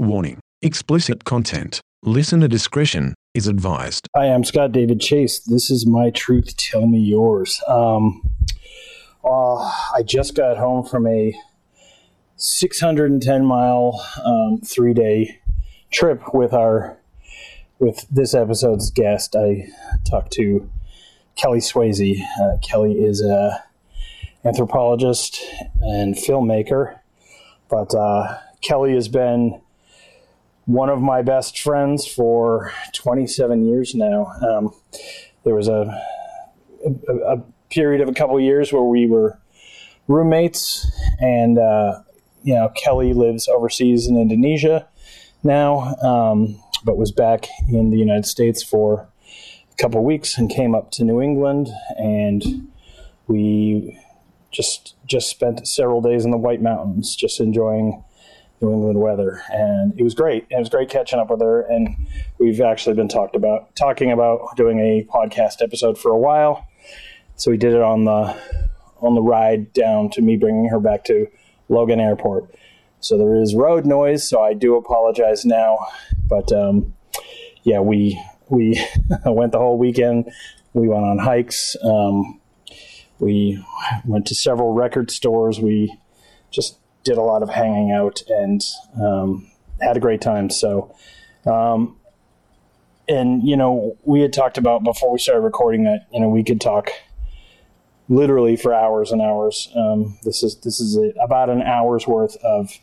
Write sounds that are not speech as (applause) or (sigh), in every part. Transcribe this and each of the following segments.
Warning explicit content. Listener discretion is advised. Hi, I'm Scott David Chase. This is my truth. Tell me yours. Um, uh, I just got home from a 610 mile, um, three day trip with our with this episode's guest. I talked to Kelli Swazey. Uh, Kelli is a anthropologist and filmmaker, but uh, Kelli has been one of my best friends for 27 years now. Um, there was a, a, a, period of a couple of years where we were roommates, and uh, you know Kelli lives overseas in Indonesia now, um, but was back in the United States for a couple of weeks and came up to New England, and we just just spent several days in the White Mountains, just enjoying New England weather, and it was great. It was great catching up with her, and we've actually been talked about talking about doing a podcast episode for a while. So we did it on the on the ride down to me bringing her back to Logan Airport. So there is road noise, so I do apologize now, but um, yeah, we we (laughs) went the whole weekend. We went on hikes. Um, we went to several record stores. We just did a lot of hanging out and um, had a great time. So, um, and you know, we had talked about before we started recording that you know we could talk literally for hours and hours. Um, this is this is a, about an hour's worth of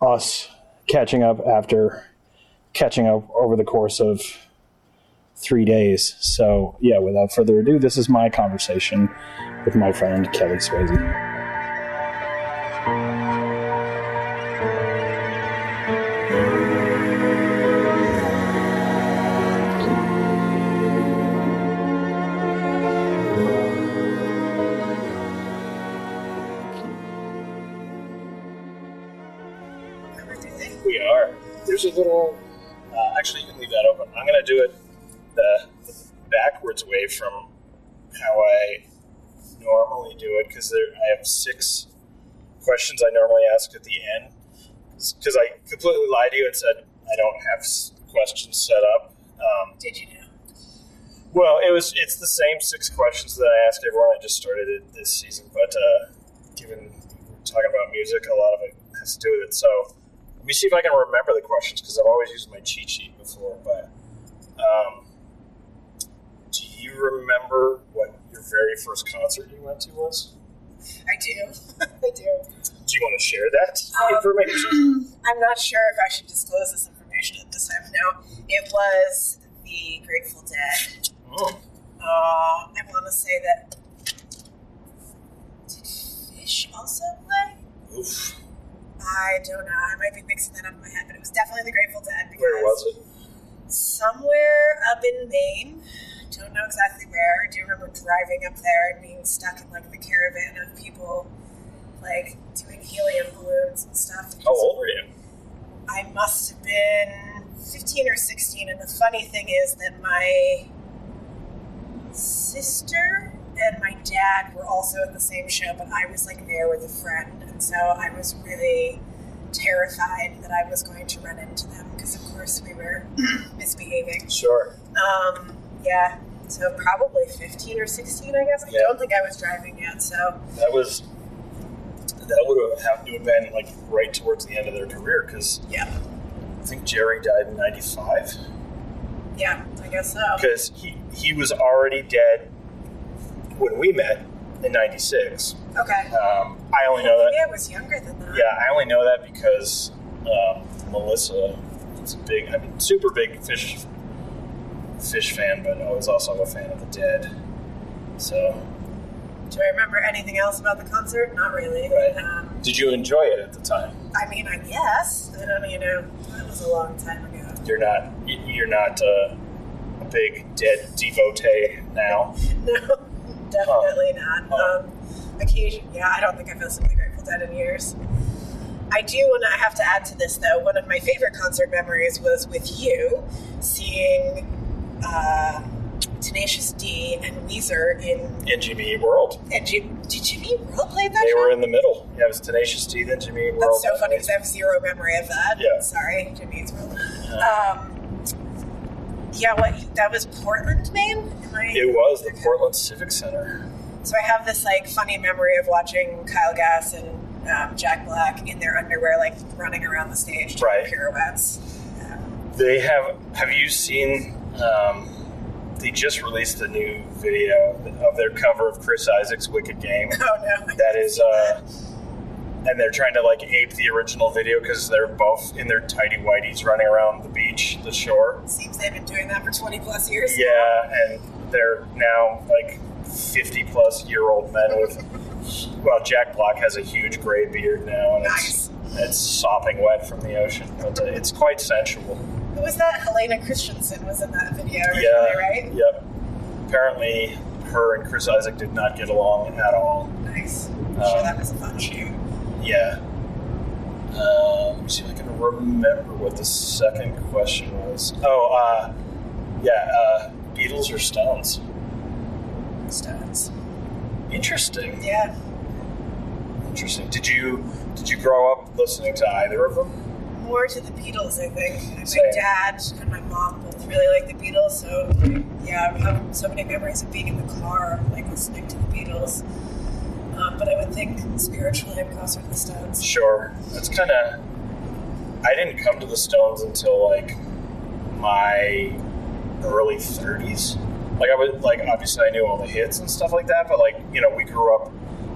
us catching up after catching up over the course of three days. So, yeah, without further ado, this is my conversation with my friend Kelli Swazey. Little. Uh, actually, you can leave that open. I'm going to do it the, the backwards way from how I normally do it because I have six questions I normally ask at the end. Because I completely lied to you and said I don't have questions set up. Um, Did you know? well, it was it's the same six questions that I asked everyone. I just started it this season, but uh, given we're talking about music, a lot of it has to do with it. So me see if I can remember the questions because I've always used my cheat sheet before. But um, do you remember what your very first concert you went to was? I do. (laughs) I do. Do you want to share that Um, information? (clears throat) I'm not sure if I should disclose this information at this time. No, it was the Grateful Dead. Oh, Uh, I want to say that. Did Phish also play? oof. I don't know. I might be mixing that up in my head, but it was definitely the Grateful Dead. Because Where was it? Somewhere up in Maine. Don't know exactly where. I do remember driving up there and being stuck in like the caravan of people, like doing helium balloons and stuff. How old were you? I must have been 15 or 16. And the funny thing is that my sister and my dad were also at the same show, but I was like there with a friend. And so I was really terrified that I was going to run into them because, of course, we were (clears throat) misbehaving. Sure. Um, yeah. So probably 15 or 16, I guess. I Yeah. don't think I was driving yet. So That was that would have to have been like right towards the end of their career because yeah, I think Jerry died in '95 yeah, I guess so. because he he was already dead when we met in '96. Okay. Um, I only know that. Maybe I was younger than that. Yeah, I only know that because um, Melissa is a big, I mean, super big Phish Phish fan, but I was also a fan of the Dead. So, Do I remember anything else about the concert? Not really. Right. Um, did you enjoy it at the time? I mean, I guess. I don't, you know, that was a long time ago. You're not you're not uh, a big Dead devotee now. (laughs) No, definitely not. Um, occasion, yeah, I don't think I've listened to the Grateful Dead in years. I do, and I have to add to this though. One of my favorite concert memories was with you, seeing uh, Tenacious D and Weezer in Jimmy World. and Jim, did Jimmy World play that? They show? were in the middle. Yeah, it was Tenacious D, then Jimmy World. That's so funny because I have zero memory of that. Yeah. Sorry, Jimmy Eats World. Um, yeah, what that was Portland, Maine. I- It was the Okay. Portland Civic Center. So I have this like funny memory of watching Kyle Gass and um, Jack Black in their underwear, like running around the stage doing Right. pirouettes. Um, They have. Have you seen? Um, they just released a new video of their cover of Chris Isaak's Wicked Game. oh no, That is, uh, and they're trying to like ape the original video because they're both in their tidy whities running around the beach, the shore. seems they've been doing that for twenty plus years. Yeah, and they're now like 50 plus year old men with. Well, Jack Black has a huge gray beard now, and it's, it's sopping wet from the ocean. But it's quite sensual. Who was that? Helena Christensen was in that video Yeah. right? Yep. Apparently, her and Chris Isaak did not get along at all. Nice. I'm Um, sure that was a fun shoot. Yeah. Um, let me see if I can remember what the second question was. Oh, uh, yeah, uh, Beatles or Stones? Stones. Interesting. Yeah. Interesting. Did you did you grow up listening to either of them? More to the Beatles, I think. My dad and my mom both really like the Beatles, so yeah, I have so many memories of being in the car, like listening to the Beatles. Um, but I would think spiritually, I'm closer to the Stones. Sure. That's kind of. I didn't come to the Stones until like my early 30s. Like I was like obviously I knew all the hits and stuff like that, but like you know we grew up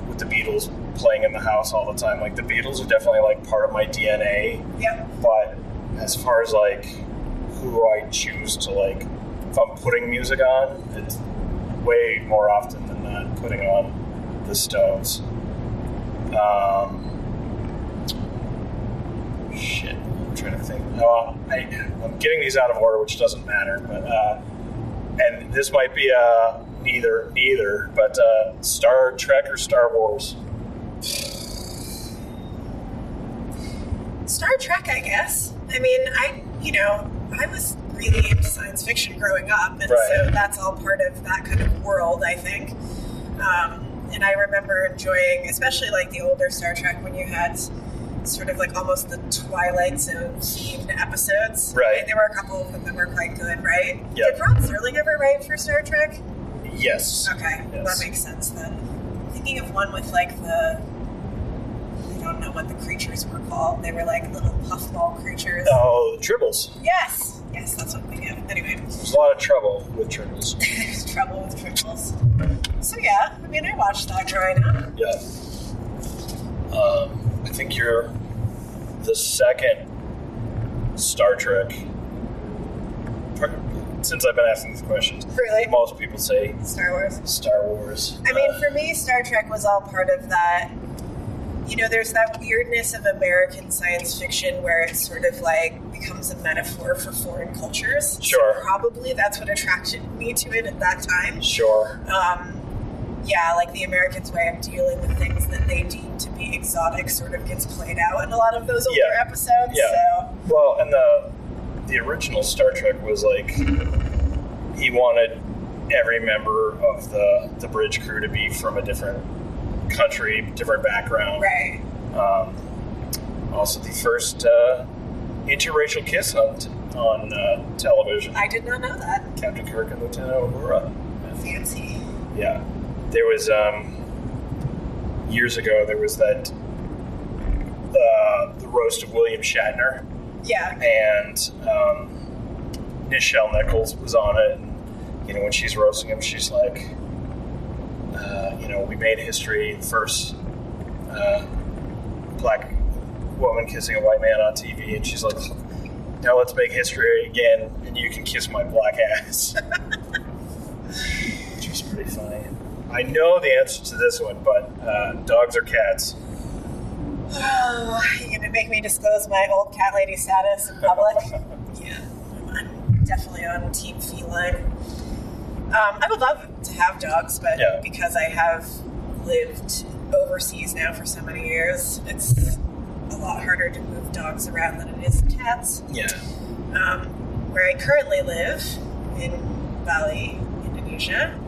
with the Beatles playing in the house all the time. Like the Beatles are definitely like part of my DNA. Yep. But as far as like who I choose to like, if I'm putting music on, it's way more often than not putting on the Stones. Um, shit, I'm trying to think. Uh, I, I'm getting these out of order, which doesn't matter. But uh, and this might be uh, neither, neither. But uh, Star Trek or Star Wars? Star Trek, I guess. I mean, I, you know, I was really into science fiction growing up, and Right. so that's all part of that kind of world, I think. Um, and I remember enjoying, especially like the older Star Trek when you had sort of like almost the Twilight Zone themed episodes. Right. There were a couple of them that were quite good, right? Yep. Did Rod Serling ever write for Star Trek? Yes. Okay, well, Yes. that makes sense then. Thinking of one with like the. I don't know what the creatures were called. They were like little puffball creatures. Oh, the Tribbles. Yes! Yes, that's what I'm thinking of. Anyway, There's a lot of trouble with Tribbles. there's (laughs) trouble with Tribbles. So yeah, I mean, I watched that growing up. Yeah. Um, I think you're the second Star Trek. Since I've been asking these questions, Really? most people say Star Wars. Star Wars. I mean, Uh, for me, Star Trek was all part of that. You know, there's that weirdness of American science fiction where it sort of like becomes a metaphor for foreign cultures. So Sure. probably that's what attracted me to it at that time. sure. um, yeah, like the Americans' way of dealing with things that they deem to be exotic sort of gets played out in a lot of those older Yeah. episodes. Yeah. So Well, and the the original Star Trek was like he wanted every member of the the bridge crew to be from a different country, different background. right, Um, also, the first uh, interracial kiss on on uh, television. I did not know that. Captain Kirk and Lieutenant Uhura. Fancy. Yeah, there was um, years ago. There was that uh, the roast of William Shatner, Yeah, and um, Nichelle Nichols was on it. And, you know, when she's roasting him, she's like, uh, you know, we made history. The first uh, black woman kissing a white man on TV, and she's like, now let's make history again, and you can kiss my black ass. (laughs) Which was pretty funny. I know the answer to this one, but uh, dogs or cats? Oh, you're gonna make me disclose my old cat lady status in public? (laughs) yeah, I'm definitely on team feline. Um, I would love to have dogs, but Yeah. because I have lived overseas now for so many years, it's a lot harder to move dogs around than it is cats. Yeah. Um, where I currently live in Bali, Indonesia.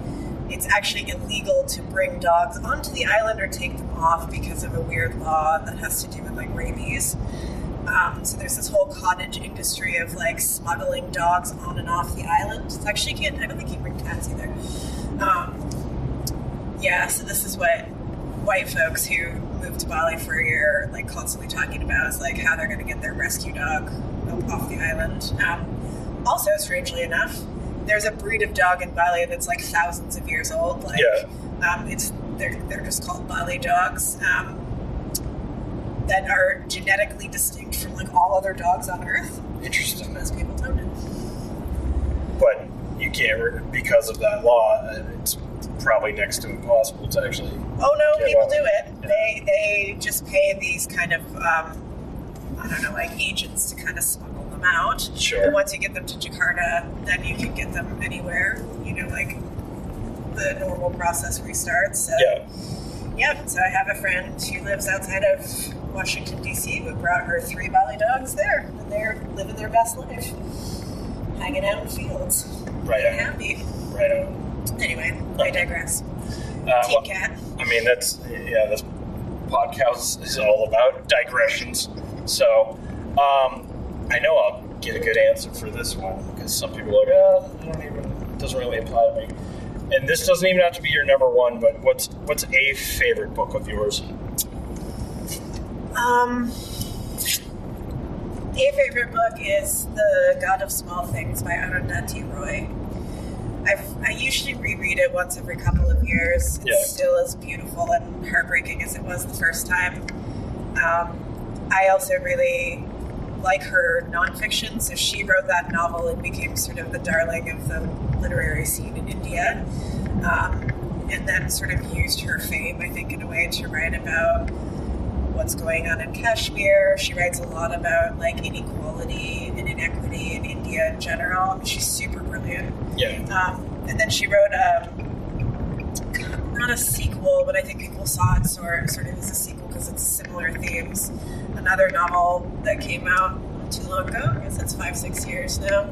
It's actually illegal to bring dogs onto the island or take them off because of a weird law that has to do with like rabies. Um, so there's this whole cottage industry of like smuggling dogs on and off the island. It's actually can't. I don't think you bring cats either. Um, yeah. So this is what white folks who moved to Bali for a year like constantly talking about is like how they're going to get their rescue dog off the island. Um, also, strangely enough, there's a breed of dog in Bali that's like thousands of years old. Like, Yeah. um, it's they're they're just called Bali dogs. Um, that are genetically distinct from like all other dogs on Earth. Interesting. Most people don't know. But you can't, because of that law, uh, it's probably next to impossible to actually. Oh no, Yeah, people well, do it. yeah. They they just pay these kind of um, I don't know, like agents to kind of smuggle them out. Sure. And once you get them to Jakarta, then you can get them anywhere. You know, like the normal process restarts. So Yeah. Yep. So I have a friend who lives outside of Washington D.C. who brought her three Bali dogs there, and they're living their best life, hanging out in the fields, Right on. happy. Right on. Anyway, I digress. Uh, well, cat. I mean, that's yeah. This podcast is all about digressions. So, um, I know I'll get a good answer for this one because some people are like, oh, I don't even. It doesn't really apply to me. And this doesn't even have to be your number one. But what's what's a favorite book of yours? Um, a favorite book is The God of Small Things by Arundhati Roy. I've, I usually reread it once every couple of years. It's Yeah. still as beautiful and heartbreaking as it was the first time. Um, I also really like her nonfiction, so she wrote that novel and became sort of the darling of the literary scene in India. Um, and then sort of used her fame, I think, in a way to write about what's going on in Kashmir. She writes a lot about like inequality and inequity in India in general. She's super brilliant. Yeah. Um, and then she wrote um, not a sequel, but I think people saw it sort sort of as a sequel because it's similar themes. Another novel that came out too long ago. I guess it's five six years now.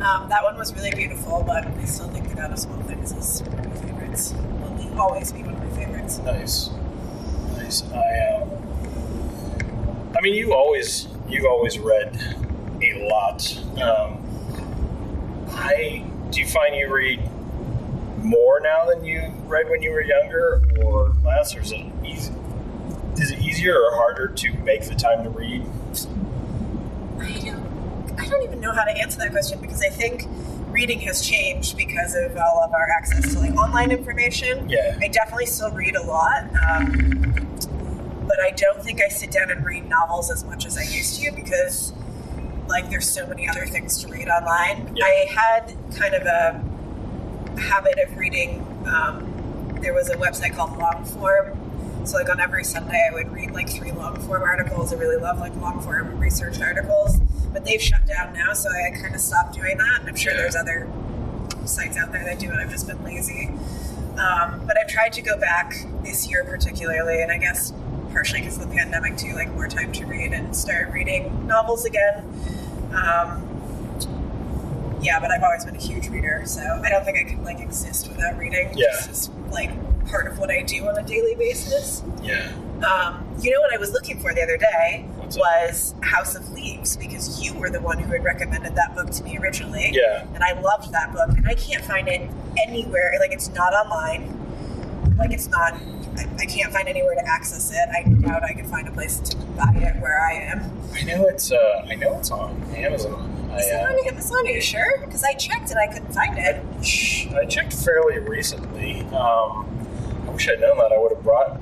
Um, that one was really beautiful, but I still think The God of Small Things is one of my favorites. Will always be one of my favorites. Nice, nice. I um, I mean, you always you've always read a lot. Um, I do you find you read more now than you read when you were younger, or less, or is it easy? Is it easier or harder to make the time to read? I don't, I don't even know how to answer that question because I think reading has changed because of all of our access to like online information. Yeah. I definitely still read a lot, um, but I don't think I sit down and read novels as much as I used to because like there's so many other things to read online. Yeah. I had kind of a habit of reading. Um, there was a website called Longform. So like on every Sunday, I would read like three long form articles. I really love like long form research articles, but they've shut down now, so I kind of stopped doing that. I'm sure Yeah. there's other sites out there that do it. I've just been lazy. Um, but I've tried to go back this year particularly, and I guess partially because of the pandemic too, like more time to read and start reading novels again. Um, yeah, but I've always been a huge reader, so I don't think I could like exist without reading. Yeah. It's just like part of what I do on a daily basis. Yeah. Um, you know what I was looking for the other day What's was House of Leaves because you were the one who had recommended that book to me originally. Yeah. And I loved that book, and I can't find it anywhere. Like it's not online. Like it's not. I, I can't find anywhere to access it. I doubt I could find a place to buy it where I am. I know it's uh, I know it's on Amazon. I, uh, on Amazon? Are you sure? Because I checked and I couldn't find it. I checked fairly recently. Um, wish I'd known that. I would have brought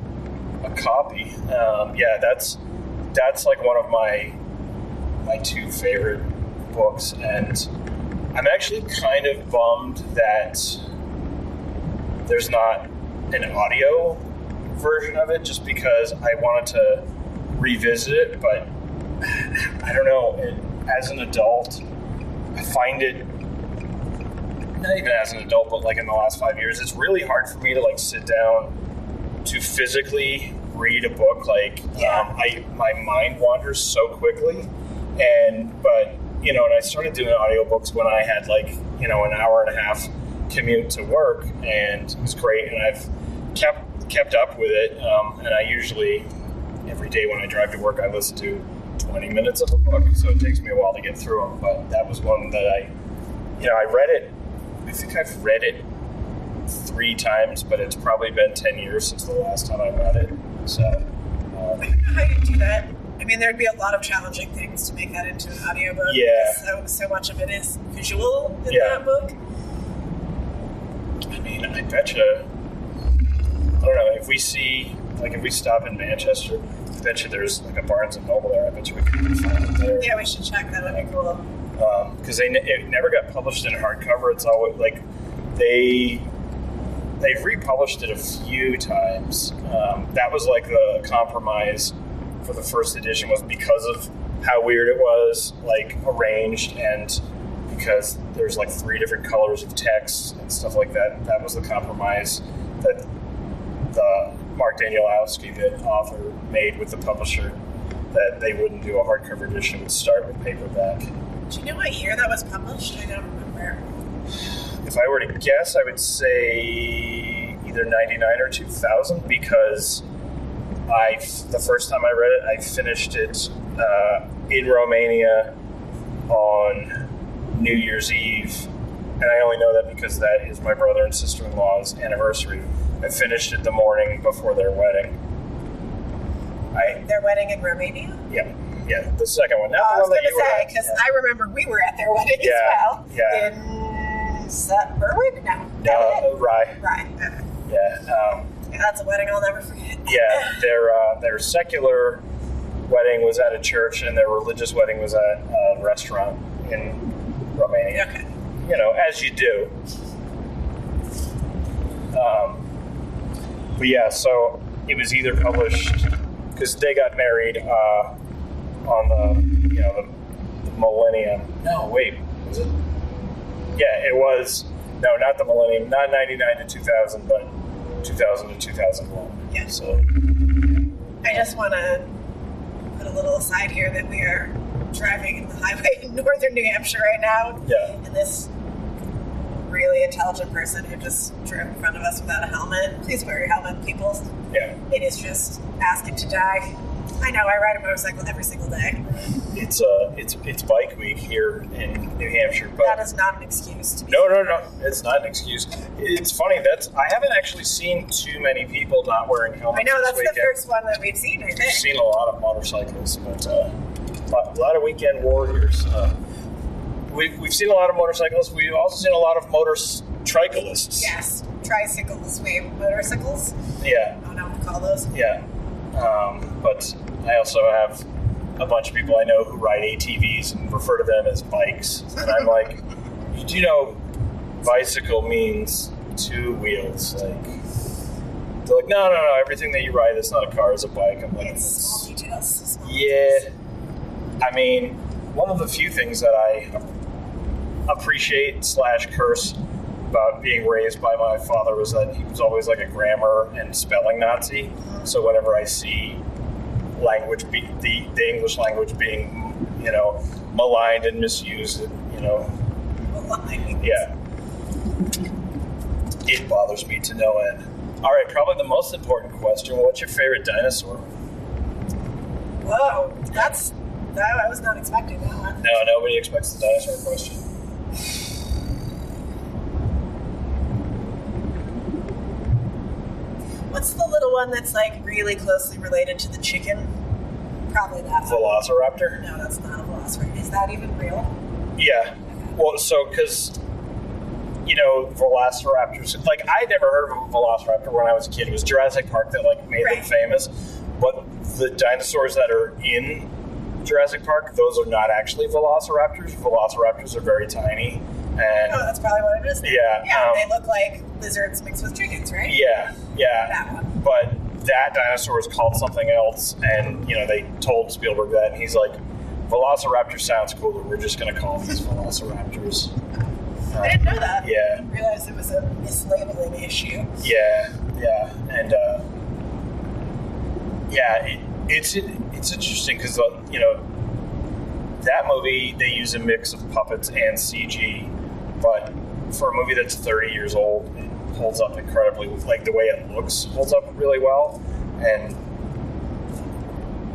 a copy. Um, yeah, that's that's like one of my my two favorite books, and I'm actually kind of bummed that there's not an audio version of it, just because I wanted to revisit it. But (sighs) I don't know. As an adult, I find it not even as an adult, but like in the last five years, it's really hard for me to like sit down to physically read a book. Like, Yeah. um, I my mind wanders so quickly, and but you know, and I started doing audiobooks when I had like you know an hour and a half commute to work, and it was great. And I've kept kept up with it, um, and I usually every day when I drive to work, I listen to 20 minutes of a book, so it takes me a while to get through them. But that was one that I, you know, I read it. I think I've read it three times, but it's probably been 10 years since the last time I read it. So, um, I don't know how you do that. I mean, there'd be a lot of challenging things to make that into an audiobook. Yeah. So, so much of it is visual in Yeah. that book. I mean, I bet you. I don't know if we see, like, if we stop in Manchester, I bet you there's like a Barnes and Noble there. I bet you we can find it there. Yeah, we should check. That would be cool. Because they ne- it never got published in hardcover. It's always like they they've republished it a few times. Um, that was like the compromise for the first edition was because of how weird it was, like arranged, and because there's like three different colors of text and stuff like that. That was the compromise that the Mark Danielewski, the author, made with the publisher. That they wouldn't do a hardcover edition; would start with paperback. Do you know what year that was published? I don't remember. If I were to guess, I would say either 99 or 2000 because I, the first time I read it, I finished it uh, in Romania on New Year's Eve. And I only know that because that is my brother and sister in law's anniversary. I finished it the morning before their wedding. I, Their wedding in Romania? yeah, yeah, the second one. Not I was going to say, because Yeah. I remember we were at their wedding Yeah, as well. yeah. In that Berwick? No. Uh, Rye. Okay. Yeah. Um, that's a wedding I'll never forget. yeah, their uh, their secular wedding was at a church, and their religious wedding was at a restaurant in Romania. Okay. You know, as you do. Um, but yeah, so it was either published because they got married uh, on the you know the, the millennium. No, wait, was it? Yeah, it was. No, not the millennium. Not ninety nine to two thousand, but two thousand to two thousand one. Yeah. So I just want to put a little aside here that we are driving in the highway in northern New Hampshire right now. yeah, And this really intelligent person who just drove in front of us without a helmet. Please wear your helmet, people. yeah. It is just asking to die. I know, I ride a motorcycle every single day. It's uh, it's it's bike week here in New Hampshire, but That is not an excuse to be. No, no, no. It's not an excuse. It's funny. That's I haven't actually seen too many people not wearing helmets. I know, that's the first one that we've seen, I We've seen a lot of motorcycles, but uh, a lot, of weekend warriors. Uh, we've, we've seen a lot of motorcycles. We've also seen a lot of motorcyclists. Yes, tricycles, wait, motorcycles? Yeah, I don't know what to call those. yeah. Um, but I also have a bunch of people I know who ride ATVs and refer to them as bikes. And I'm like, do you know bicycle means two wheels? Like, they're like, no, no, no. Everything that you ride that's not a car is a bike. I'm like, It's small details. Yeah. I mean, one of the few things that I appreciate slash curse about being raised by my father was that he was always like a grammar and spelling Nazi. So whenever I see language, be, the the English language being, you know, maligned and misused, and, you know, details. yeah, it bothers me to no end. All right, probably the most important question: What's your favorite dinosaur? Whoa, that's. That, I was not expecting that one. No, nobody expects the dinosaur question. What's the little one that's like really closely related to the chicken? Probably that. Velociraptor? No, that's not a velociraptor. Is that even real? Yeah. Well, so because you know Velociraptors, like I never heard of a Velociraptor when I was a kid. It was Jurassic Park that like made them famous. But the dinosaurs that are in Jurassic Park, those are not actually Velociraptors. Velociraptors are very tiny, and Oh, that's probably what it is. then. Yeah, Yeah, um, they look like lizards mixed with chickens, right? yeah, yeah. That. But that dinosaur is called something else, and you know they told Spielberg that, and he's like, "Velociraptor sounds cooler. We're just going to call these Velociraptors." I didn't know that. Yeah. I didn't realize it was a mislabeling issue. Yeah, yeah, and uh, yeah, it, it's it's interesting because you know that movie they use a mix of puppets and CG, but for a movie that's 30 years old, it holds up incredibly. Like the way it looks holds up really well, and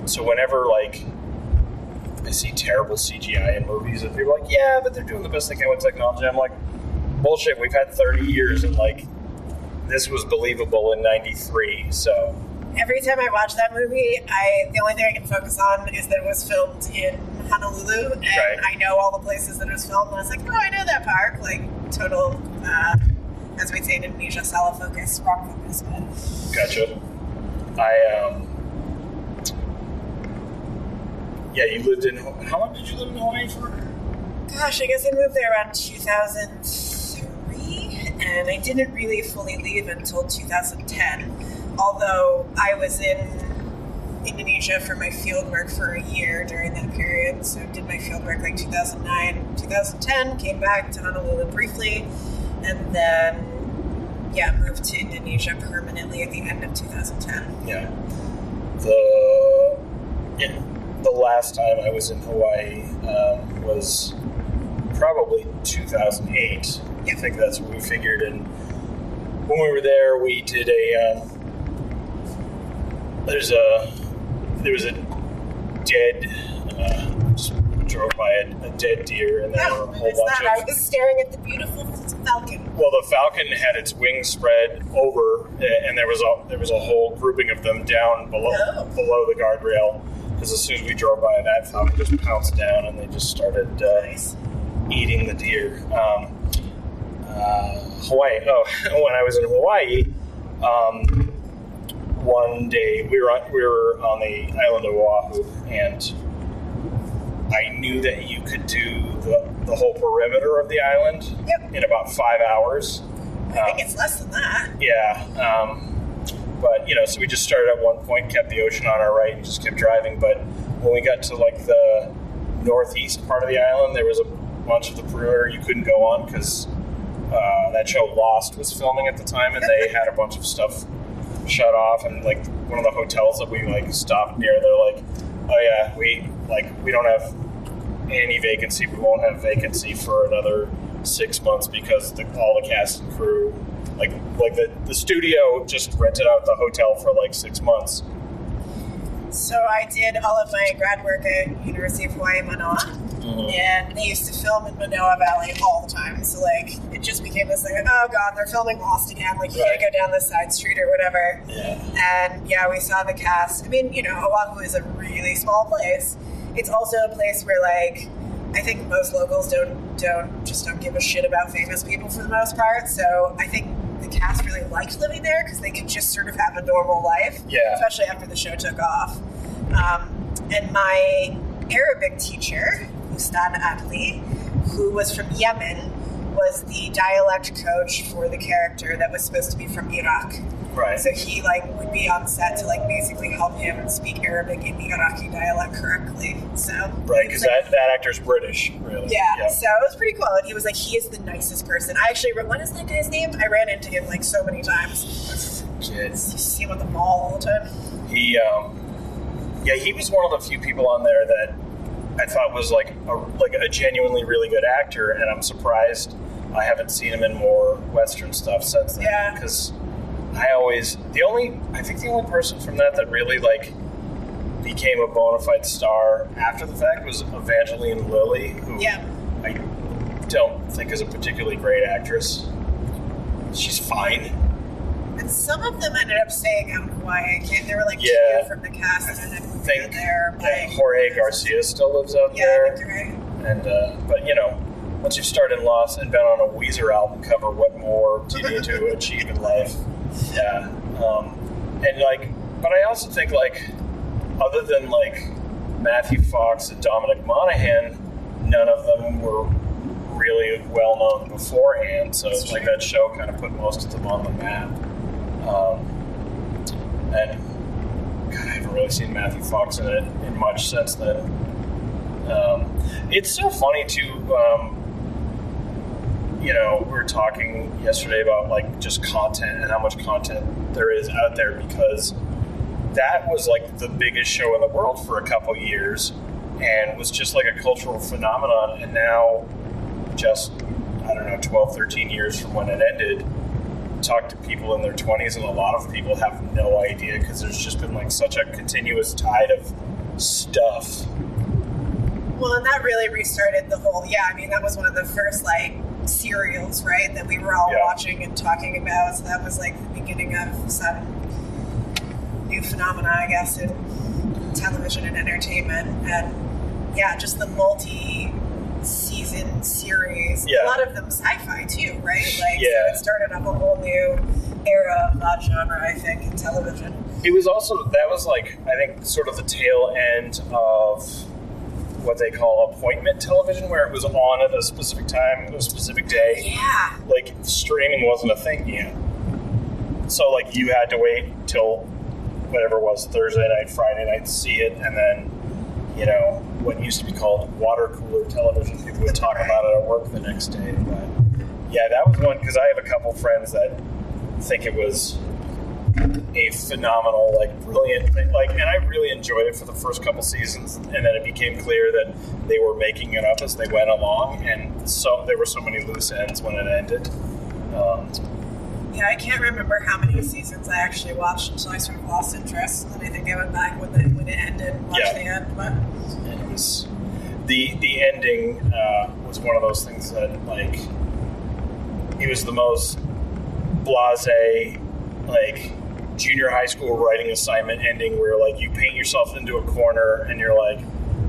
so whenever like I see terrible CGI in movies, and people are like, yeah, but they're doing the best they can with technology. I'm like, bullshit. We've had 30 years, and like this was believable in '93. So Every time I watch that movie, I the only thing I can focus on is that it was filmed in Honolulu, and Right. I know all the places that it was filmed. And I was like, oh, I know that park. Like total, uh, as we say in Indonesia, salah focus, wrong focus. But Gotcha. I um. Yeah, you lived in. How long did you live in Hawaii for? Gosh, I guess I moved there around 2003, and I didn't really fully leave until 2010. Although I was in Indonesia for my field work for a year during that period, so did my field work like 2009, 2010, came back to Honolulu briefly, and then yeah, moved to Indonesia permanently at the end of 2010. Yeah. The yeah, the last time I was in Hawaii um, was probably 2008. I think that's what we figured. And when we were there, we did a. Um, there's a there was a dead. Uh, drove by a, a dead deer, and there were a Oh, whole bunch that. of. I was staring at the beautiful falcon. Well, the falcon had its wings spread over, eh, and there was a there was a whole grouping of them down below Oh. below the guardrail. Because as soon as we drove by, that falcon just pounced down, and they just started uh, Nice. eating the deer. Um, uh, Hawaii. Oh, (laughs) when I was in Hawaii, um, one day we were on, we were on the island of Oahu, and I knew that you could do the, the whole perimeter of the island Yep. in about five hours. I think it's less than that. Yeah. Um, but, you know, so we just started at one point, kept the ocean on our right, and just kept driving. But when we got to like the northeast part of the island, there was a bunch of the perimeter you couldn't go on because uh, that show Lost was filming at the time, and they (laughs) had a bunch of stuff shut off. And like one of the hotels that we like stopped near, they're like, "Oh yeah, we like we don't have any vacancy. We won't have vacancy for another six months because the, all the cast and crew, like like the, the studio, just rented out the hotel for like six months. So I did all of my grad work at University of Hawaii Manoa, mm-hmm. and they used to film in Manoa Valley all the time. So like it just became this thing. Like, oh god, they're filming Lost again. Like you Right. can't go down this side street or whatever. Yeah. And yeah, we saw the cast. I mean, you know, Oahu is a really small place. It's also a place where like I think most locals don't don't just don't give a shit about famous people for the most part. So I think the cast really liked living there because they could just sort of have a normal life. Yeah. Especially after the show took off. Um, and my Arabic teacher, Ustad Adli, who was from Yemen, was the dialect coach for the character that was supposed to be from Iraq. Right. So he like would be on set to like basically help him speak Arabic in the Iraqi dialect correctly. So Right, because like- that, that actor's British, really. yeah, so it was pretty cool. And he was like, he is the nicest person. I actually, what is that guy's name? I ran into him like so many times. Kid. You see him at the mall all the time. He, um, yeah, he was one of the few people on there that I thought was like a, like a genuinely really good actor, and I'm surprised I haven't seen him in more Western stuff since then. Yeah. Because I always the only I think the only person from that that really like became a bona fide star after the fact was Evangeline Lilly, who Yeah. I don't think is a particularly great actress. She's fine. And some of them ended up staying out in Hawaii. I can't, there were like Yeah. two from the cast that ended up think there. yeah, Jorge Garcia still lives out Yeah, there. I right. And uh, but you know, once you've started in Lost and been on a Weezer album cover, what more do you need to achieve in life? Yeah, um, and like, but I also think like, other than like Matthew Fox and Dominic Monaghan, none of them were really well known beforehand. So it's like that show kind of put most of them on the map. Um, and God, I haven't really seen Matthew Fox in it in much since then. Um, it's so funny too. Um, you know, we were talking yesterday about like just content and how much content there is out there because that was like the biggest show in the world for a couple years and was just like a cultural phenomenon. And now, just I don't know, 12, 13 years from when it ended, talk to people in their 20s, and a lot of people have no idea because there's just been like such a continuous tide of stuff. Well, and that really restarted the whole. Yeah, I mean, that was one of the first like serials, right, that we were all Yeah. watching and talking about. So that was like the beginning of some new phenomena, I guess, in television and entertainment. And yeah, just the multi season series. Yeah. A lot of them sci-fi too, right? Like, Yeah. so it started up a whole new era of that genre, I think, in television. It was also that was like I think sort of the tail end of what they call appointment television, where it was on at a specific time, a specific day. Yeah. Like streaming wasn't a thing yet, so like you had to wait till whatever it was Thursday night, Friday night to see it, and then you know what used to be called water cooler television. People would talk about it at work the next day. But yeah, that was one because I have a couple friends that think it was a phenomenal, like brilliant thing. Like, and I really enjoyed it for the first couple seasons, and then it became clear that they were making it up as they went along, and so there were so many loose ends when it ended. Um, Yeah, I can't remember how many seasons I actually watched until I sort of lost interest. And I think I went back when, it when it ended watched Yeah. the end. But and it was the the ending uh, was one of those things that like it was the most blase like junior high school writing assignment ending where like you paint yourself into a corner and you're like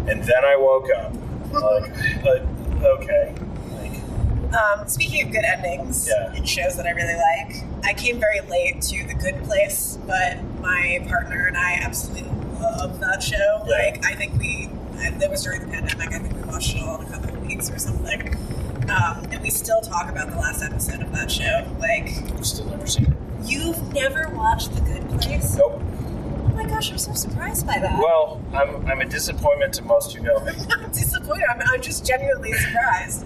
and then I woke up like (laughs) uh, okay like um, speaking of good endings Yeah. in shows that I really like, I came very late to The Good Place, but my partner and I absolutely love that show. Yeah. Like, I think we, I- that was during the pandemic, I think we watched it all in a couple of weeks or something. Um, and we still talk about the last episode of that show. Like, I've still never seen it you've never watched The Good Place? nope Oh my gosh, I'm so surprised by that. well I'm, I'm a disappointment to most who know me (laughs) I'm disappointed. I'm, I'm just genuinely surprised.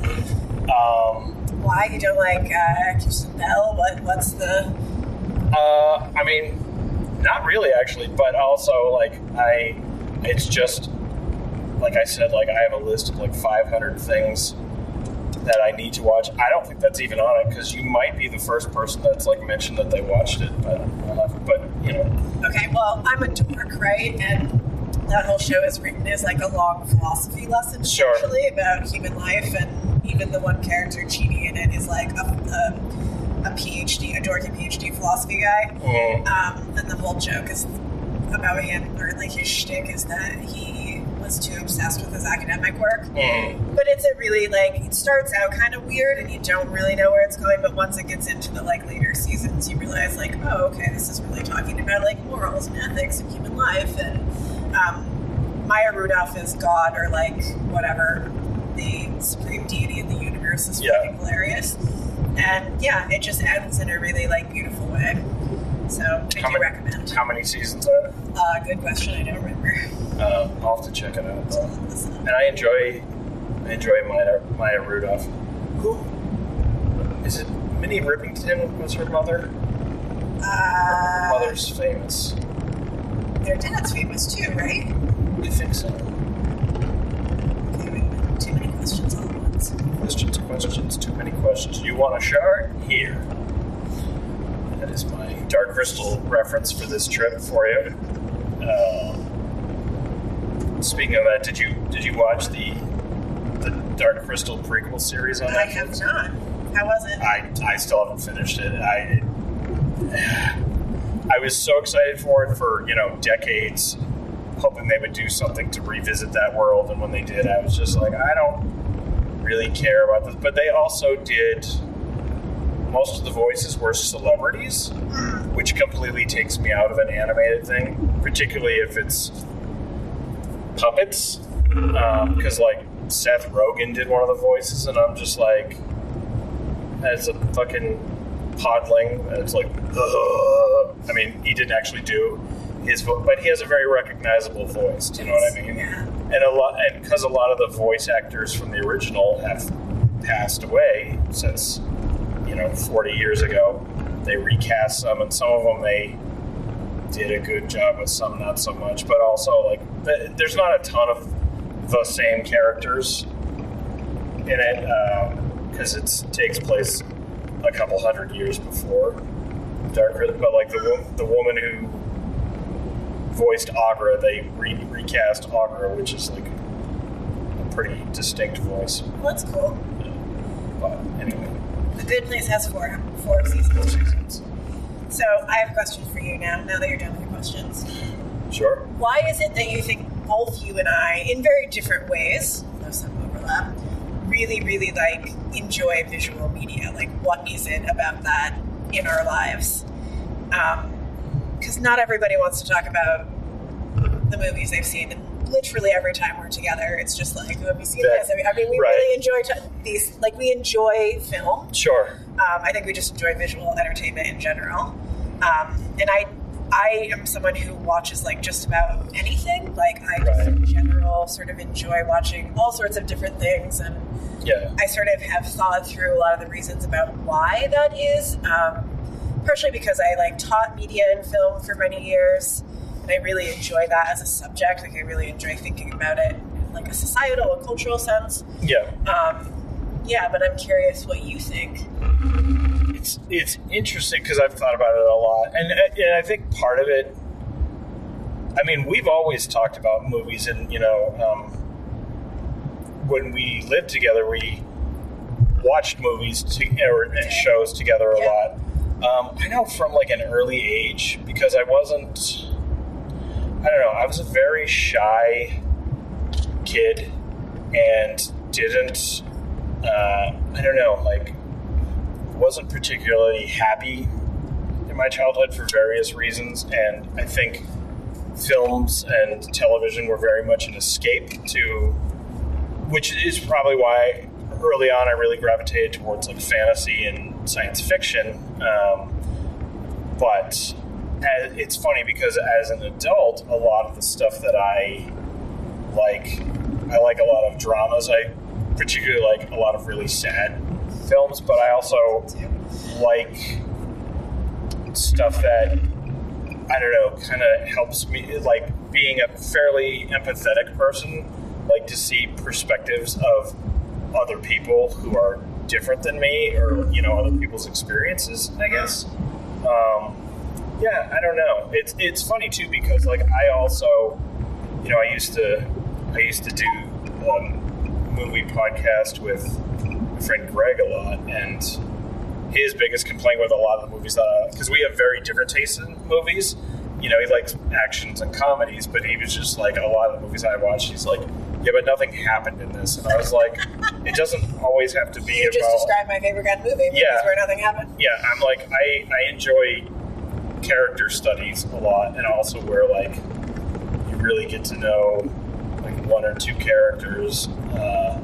um, Why you don't like uh, Kristen Bell? What what's the? Uh, I mean, not really actually, but also like I, it's just like I said, like I have a list of like 500 things that I need to watch. I don't think that's even on it because you might be the first person that's like mentioned that they watched it, but uh, but you know, Okay, well I'm a dork, right? And that whole show is written as like a long philosophy lesson, Sure. essentially about human life, and even the one character Chidi in it is like a, a, a PhD, a dorky PhD philosophy guy. mm, Um, and the whole joke is about him, or like his shtick is that he was too obsessed with his academic work. mm, But it's a really like it starts out kind of weird, and you don't really know where it's going. But once it gets into the like later seasons, you realize like, oh, okay, this is really talking about like morals and ethics and human life. And um, Maya Rudolph is God or like whatever the supreme deity in the universe is Yeah. fucking hilarious. And yeah, it just ends in a really like beautiful way. So I How do many- recommend. how many seasons are there? Uh, good question. I don't remember. Uh, I'll have to check it out. though. And I enjoy, I enjoy Maya, Maya Rudolph. Who is it? Minnie Riperton was her mother. Uh, Mother's famous. their dad's famous too, right? I think so. Okay, too many questions all at once. Questions, questions, too many questions. You want a shard? Here. That is my Dark Crystal reference for this trip for you. Uh, speaking of that, did you did you watch the the Dark Crystal prequel series on I Netflix? have not. How was it? I, I still haven't finished it. I I was so excited for it for you know decades, hoping they would do something to revisit that world. And when they did, I was just like, I don't really care about this. But they also did most of the voices were celebrities, which completely takes me out of an animated thing, particularly if it's puppets. Um, because like Seth Rogen did one of the voices, and I'm just like as a fucking podling. It's like, "Ugh." I mean, he didn't actually do his voice, but he has a very recognizable voice. Do you know what I mean? Yeah. And a lot, and because a lot of the voice actors from the original have passed away since you know 40 years ago, they recast some, and some of them they did a good job with, some not so much. But also, like, th- there's not a ton of the same characters in it um, because it takes place a couple hundred years before Dark Crystal. But like the the woman who voiced Aughra, they re- recast Aughra, which is like a pretty distinct voice. That's cool. But anyway, The Good Place has four four seasons. seasons. So I have a question for you now. Now that you're done with your questions, Sure. why is it that you think both you and I, in very different ways, there's some overlap, really, really like enjoy visual media? Like, what is it about that in our lives? Um, because not everybody wants to talk about the movies they've seen. Literally every time we're together, it's just like, "Oh, have you seen That- this? I mean, I mean we right. really enjoy t- these. Like, we enjoy film. Sure. Um, I think we just enjoy visual entertainment in general. Um, and I, I am someone who watches like just about anything. Like I just in general sort of enjoy watching all sorts of different things, and Yeah. I sort of have thought through a lot of the reasons about why that is. Um, partially because I like taught media and film for many years, and I really enjoy that as a subject. Like I really enjoy thinking about it in like a societal or cultural sense. Yeah. Um, yeah, but I'm curious what you think. It's it's interesting because I've thought about it a lot, and and I think part of it. I mean, we've always talked about movies, and you know, um, when we lived together, we watched movies to, or shows together a Yeah. lot. Um, I know from like an early age because I wasn't. I don't know. I was a very shy kid and didn't. Uh, I don't know. Like wasn't particularly happy in my childhood for various reasons, and I think films and television were very much an escape to, which is probably why early on I really gravitated towards like fantasy and science fiction. Um, but it's funny because as an adult, a lot of the stuff that I like, I like a lot of dramas. I particularly like a lot of really sad films, but I also like stuff that I don't know kind of helps me like being a fairly empathetic person like to see perspectives of other people who are different than me or you know other people's experiences I guess um, yeah I don't know it's it's funny too because like I also you know I used to I used to do um, movie podcast with my friend Greg a lot and his biggest complaint with a lot of the movies that because we have very different tastes in movies. You know, he likes actions and comedies, but he was just like a lot of the movies I watched. He's like, yeah, but nothing happened in this, and I was like, (laughs) it doesn't always have to be You just about. described my favorite kind of movie, Yeah. where nothing happened. yeah, I'm like, I I enjoy character studies a lot, and also where like you really get to know like one or two characters uh,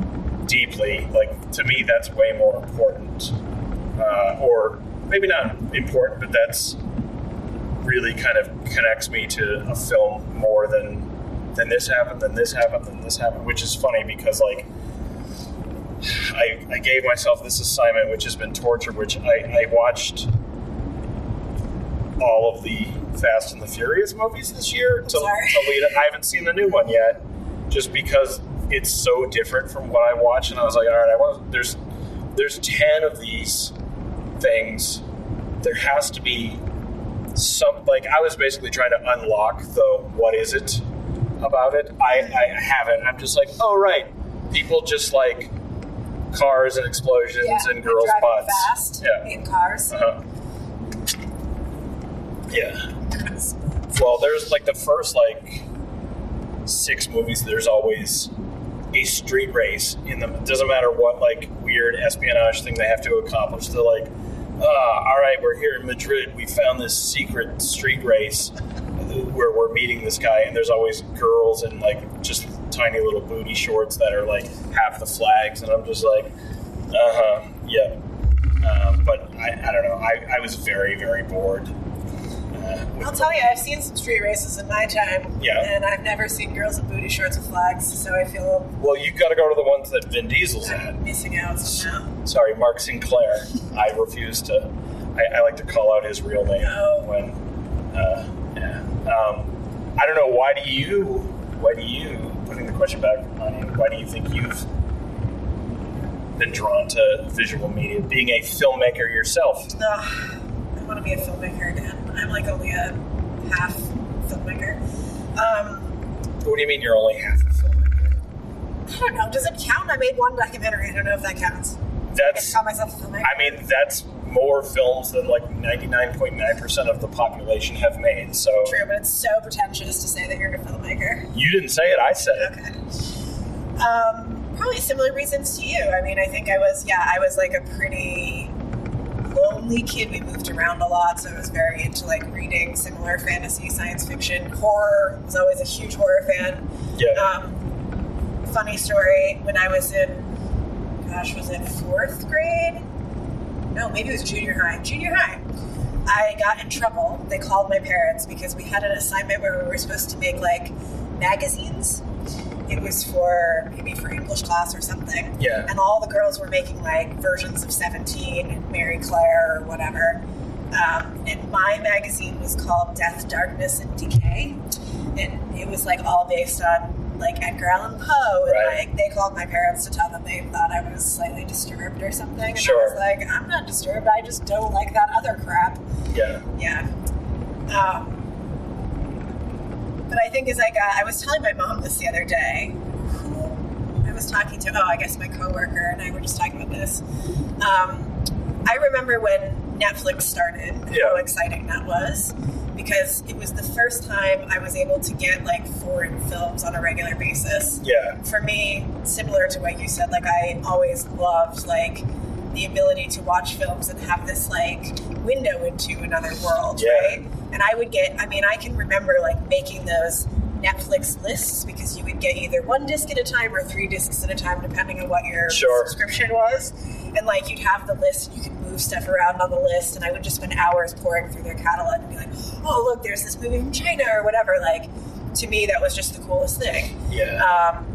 deeply. Like to me, that's way more important uh, or maybe not important, but that's really kind of connects me to a film more than than this happened, then this happened, then this happened. Which is funny because like I, I gave myself this assignment, which has been torture. Which I, I watched all of the Fast and the Furious movies this year to, to Sorry. lead. I haven't seen the new one yet, just because it's so different from what I watch. And I was like, all right, I want. There's there's ten of these things. There has to be some like I was basically trying to unlock the what is it about it. I, I haven't. I'm just like, oh right, people just like cars and explosions Yeah, and girls' butts. fast Yeah. in cars. Uh-huh. Yeah. Well, there's like the first like six movies. There's always a street race in them. It doesn't matter what like weird espionage thing they have to accomplish. They're like, ah, all right, we're here in Madrid. We found this secret street race where we're meeting this guy, and there's always girls in like just tiny little booty shorts that are like half the flags, and I'm just like, uh huh, yeah. Um, but I, I don't know. I, I was very very bored. Uh, I'll tell you, I've seen some street races in my time, Yeah. and I've never seen girls in booty shorts with flags, so I feel Well, you've got to go to the ones that Vin Diesel's. I'm missing out somehow. Sorry, Mark Sinclair. I refuse to. I, I like to call out his real name Oh. when. Uh, yeah. Um, I don't know. Why do you? Why do you? Putting the question back on you. Why do you think you've been drawn to visual media, being a filmmaker yourself? Ugh, I want to be a filmmaker again. I'm like only a half filmmaker. Um, What do you mean you're only half a filmmaker? I don't know. Does it count? I made one documentary. I don't know if that counts. I That's, call myself a filmmaker. I mean, that's more films than like 99.9% of the population have made. So True, but it's so pretentious to say that you're a filmmaker. you didn't say it, I said it. Okay. Um, probably similar reasons to you. I mean, I think I was, yeah, I was like a pretty lonely kid. We moved around a lot, so I was very into like reading similar fantasy, science fiction, horror. Was always a huge horror fan. Yeah. Um, funny story: when I was in, gosh, was it fourth grade? No, maybe it was junior high. Junior high. I got in trouble. They called my parents because we had an assignment where we were supposed to make like magazines. It was for maybe for English class or something. Yeah. And all the girls were making like versions of Seventeen and Marie Claire or whatever. Um, and my magazine was called Death, Darkness, and Decay. And it was like all based on like Edgar Allan Poe. And Right. like they called my parents to tell them they thought I was slightly disturbed or something. And Sure. I was like, I'm not disturbed. I just don't like that other crap. Yeah. Yeah. Um, but I think as I got, I was telling my mom this the other day. I was talking to? Oh, I guess my coworker and I were just talking about this. Um, I remember when Netflix started, and how exciting that was, because it was the first time I was able to get like foreign films on a regular basis Yeah. for me, similar to what you said, like I always loved like the ability to watch films and have this like window into another world, Yeah. right? And I would get, I mean, I can remember like making those Netflix lists because you would get either one disc at a time or three discs at a time, depending on what your Sure. subscription was. And like you'd have the list and you could move stuff around on the list, and I would just spend hours pouring through their catalog and be like, oh, look, there's this movie from China or whatever. Like, to me, that was just the coolest thing. Yeah. Um,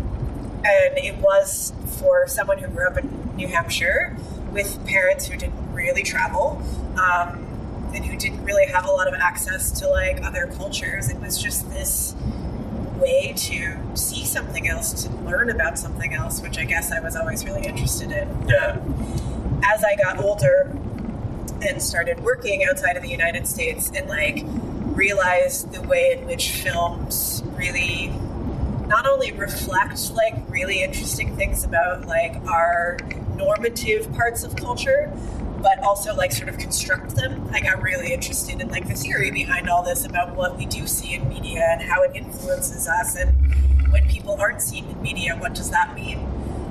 and it was for someone who grew up in New Hampshire with parents who didn't really travel um, and who didn't really have a lot of access to like other cultures. It was just this way to see something else, to learn about something else, which I guess I was always really interested in. Yeah. As I got older and started working outside of the United States and like realized the way in which films really not only reflect like really interesting things about like our normative parts of culture but also like sort of construct them. I got really interested in like the theory behind all this about what we do see in media and how it influences us. And when people aren't seen in media what does that mean?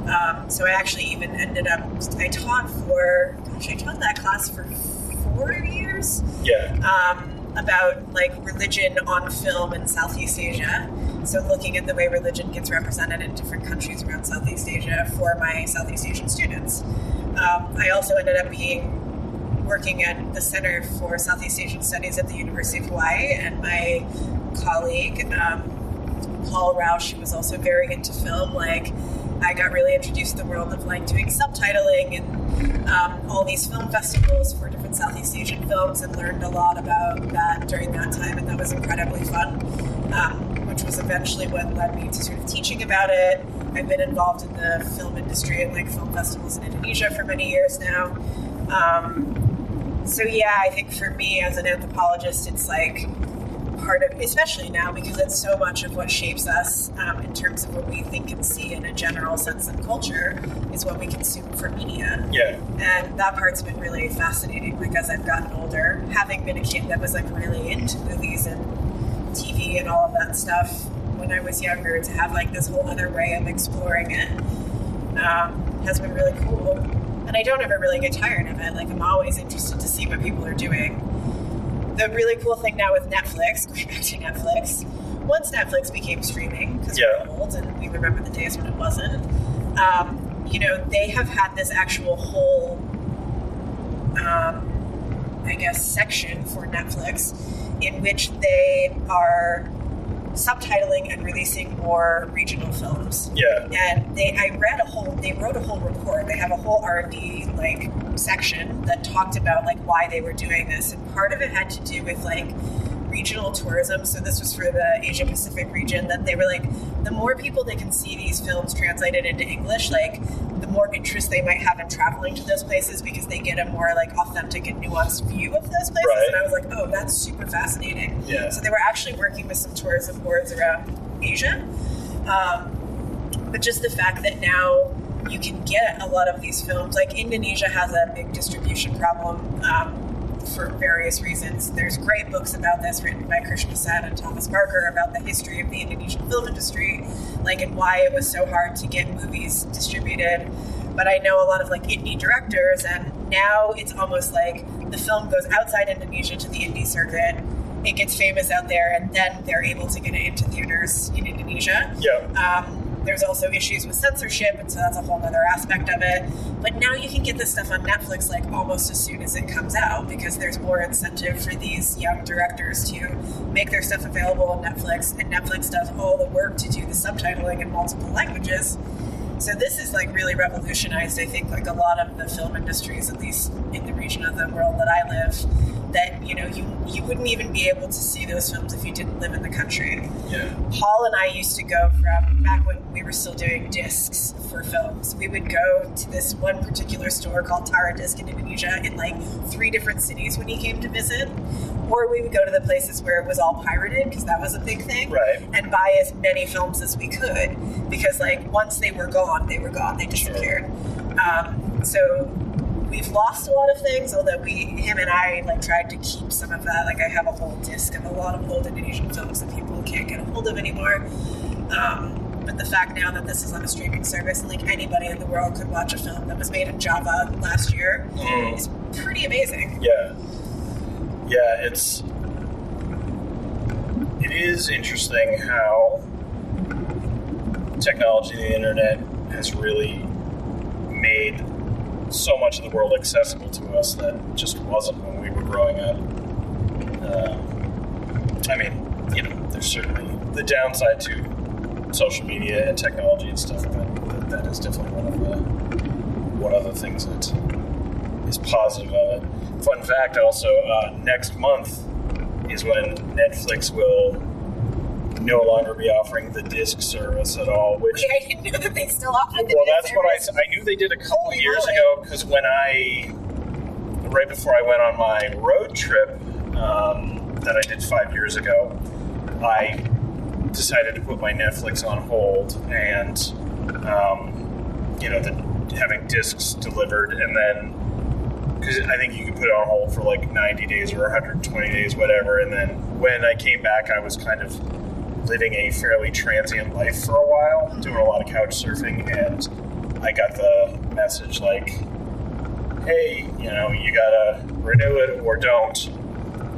Um, so i actually even ended up i taught for gosh i taught that class for four years. Yeah. um, about like religion on film in Southeast Asia. So looking at the way religion gets represented in different countries around Southeast Asia for my Southeast Asian students. Um, I also ended up being working at the Center for Southeast Asian Studies at the University of Hawaii, and my colleague um, Paul Roush, who was also very into film, like I got really introduced to the world of like doing subtitling and um, all these film festivals for different Southeast Asian films, and learned a lot about that during that time, and that was incredibly fun. Um, which was eventually what led me to sort of teaching about it. I've been involved in the film industry and like film festivals in Indonesia for many years now. Um, so yeah, I think for me as an anthropologist, it's like part of, especially now because it's so much of what shapes us um, in terms of what we think and see in a general sense of culture is what we consume for media. Yeah. And that part's been really fascinating. Like as I've gotten older, having been a kid that was like really into movies and TV and all of that stuff when I was younger, to have like this whole other way of exploring it um, has been really cool. And I don't ever really get tired of it. Like I'm always interested to see what people are doing the really cool thing now with Netflix, (laughs) going back to Netflix, once Netflix became streaming, because Yeah. we're old and we remember the days when it wasn't, um, you know, they have had this actual whole, um, I guess, section for Netflix in which they are subtitling and releasing more regional films Yeah. and they I read a whole they wrote a whole report. They have a whole R and D like section that talked about like why they were doing this, and part of it had to do with like regional tourism. So this was for the Asia Pacific region. That they were like, the more people that can see these films translated into English, like the more interest they might have in traveling to those places because they get a more like authentic and nuanced view of those places. Right. And I was like, oh, that's super fascinating. Yeah. So they were actually working with some tourism boards around Asia. Um, but just the fact that now you can get a lot of these films, like Indonesia has a big distribution problem um, for various reasons. There's great books about this written by Krishna Sen and Thomas Barker about the history of the Indonesian film industry, like and why it was so hard to get movies distributed. But I know a lot of like indie directors, and now it's almost like the film goes outside Indonesia to the indie circuit. It gets famous out there, and then they're able to get it into theaters in Indonesia. Yeah. Um, there's also issues with censorship, and so that's a whole other aspect of it. But now you can get this stuff on Netflix like almost as soon as it comes out because there's more incentive for these young directors to make their stuff available on Netflix, and Netflix does all the work to do the subtitling in multiple languages. So this is like really revolutionized, I think, like a lot of the film industries, at least in the region of the world that I live. That you know, you you wouldn't even be able to see those films if you didn't live in the country. Yeah. Paul and I used to go from back when we were still doing discs for films. We would go to this one particular store called Tara Disc in Indonesia in like three different cities when he came to visit, or we would go to the places where it was all pirated because that was a big thing, Right. and buy as many films as we could because like once they were gone, they were gone. They disappeared. Um, so we've lost a lot of things, although we, him and I, like tried to keep some of that. Like I have a whole disc of a lot of old Indonesian films that people can't get a hold of anymore. Um, but the fact now that this is on a streaming service and like anybody in the world could watch a film that was made in Java last year Mm. is pretty amazing. Yeah. Yeah, it's it is interesting how technology and the internet has really made so much of the world accessible to us that just wasn't when we were growing up. Um, I mean, you know, there's certainly the downside to social media and technology and stuff, but that, is definitely one of the one of the things that is positive of it. Fun fact also, uh, next month is when Netflix will no longer be offering the disc service at all, which Wait, I didn't know that they still offered the well, that's what I, I knew they did a couple Holy years moly. ago because when I, right before I went on my road trip um, that I did five years ago, I decided to put my Netflix on hold and, um, you know, the, having discs delivered and then. Because I think you could put it on hold for like 90 days or 120 days, whatever. And then when I came back, I was kind of living a fairly transient life for a while, doing a lot of couch surfing, and I got the message like, "Hey, you know, you gotta renew it or don't."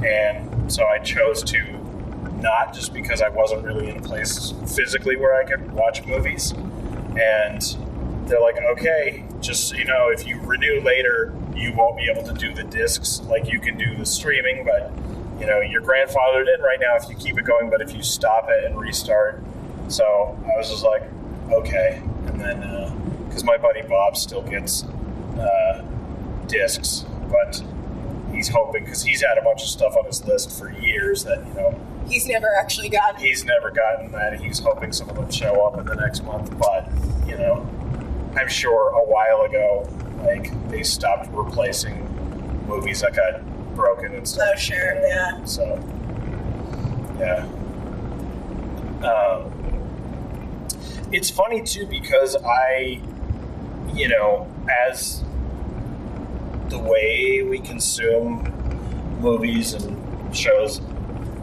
And so I chose to not, just because I wasn't really in a place physically where I could watch movies. And they're like, "Okay, just you know, if you renew later, you won't be able to do the discs like you can do the streaming, but." you know, you're grandfathered in right now if you keep it going, but if you stop it and restart. So I was just like, okay. And then, because my buddy Bob still gets uh, discs, but he's hoping, because he's had a bunch of stuff on his list for years that, you know, He's never actually gotten. he's never gotten that. He's hoping some of them show up in the next month, but, you know, I'm sure a while ago, like, they stopped replacing movies that got broken and stuff. Oh, sure, yeah. So, yeah. Um, it's funny too because I, you know, as the way we consume movies and shows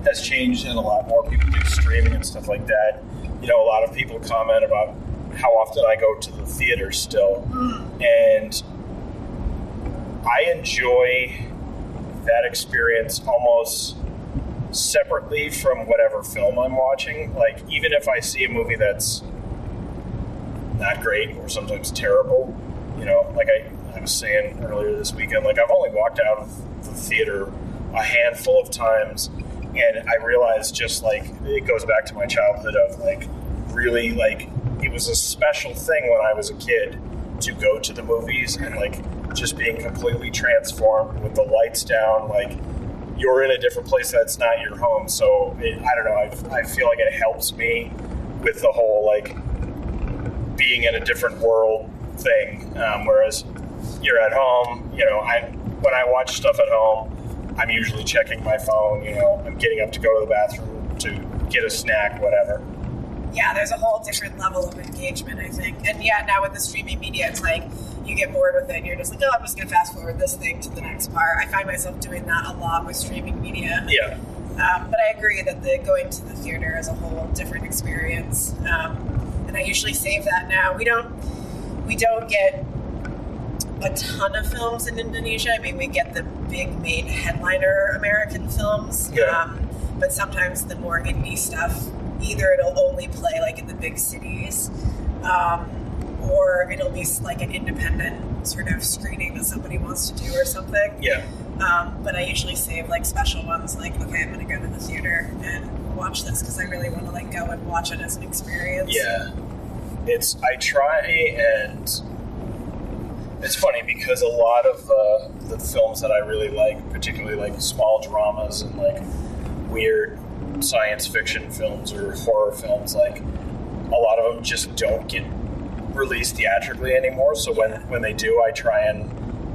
has changed, and a lot more people do streaming and stuff like that. You know, a lot of people comment about how often I go to the theater still, and I enjoy that experience almost separately from whatever film I'm watching. Like, even if I see a movie that's not great or sometimes terrible, you know, like I, I was saying earlier this weekend, like, I've only walked out of the theater a handful of times, and I realized just like it goes back to my childhood of like really like it was a special thing when I was a kid to go to the movies and like just being completely transformed with the lights down, like you're in a different place that's not your home. So it, I don't know. I, I feel like it helps me with the whole like being in a different world thing. Um, whereas you're at home, you know, I when I watch stuff at home, I'm usually checking my phone. You know, I'm getting up to go to the bathroom to get a snack, whatever. Yeah, there's a whole different level of engagement, I think. And yeah, now with the streaming media, it's like you get bored with it and you're just like, oh, I'm just going to fast forward this thing to the next part. I find myself doing that a lot with streaming media. Yeah. Um, but I agree that the going to the theater is a whole different experience. Um, and I usually save that now. We don't we don't get a ton of films in Indonesia. I mean, we get the big main headliner American films. Yeah. Um, but sometimes the more indie stuff, either it'll only play like in the big cities, um, or it'll be like an independent sort of screening that somebody wants to do or something. Yeah. Um, but I usually save like special ones, like okay, I'm going to go to the theater and watch this because I really want to like go and watch it as an experience. Yeah. It's I try and it's funny because a lot of uh, the films that I really like, particularly like small dramas and like weird science fiction films or horror films, like a lot of them just don't get released theatrically anymore. So when when they do, I try and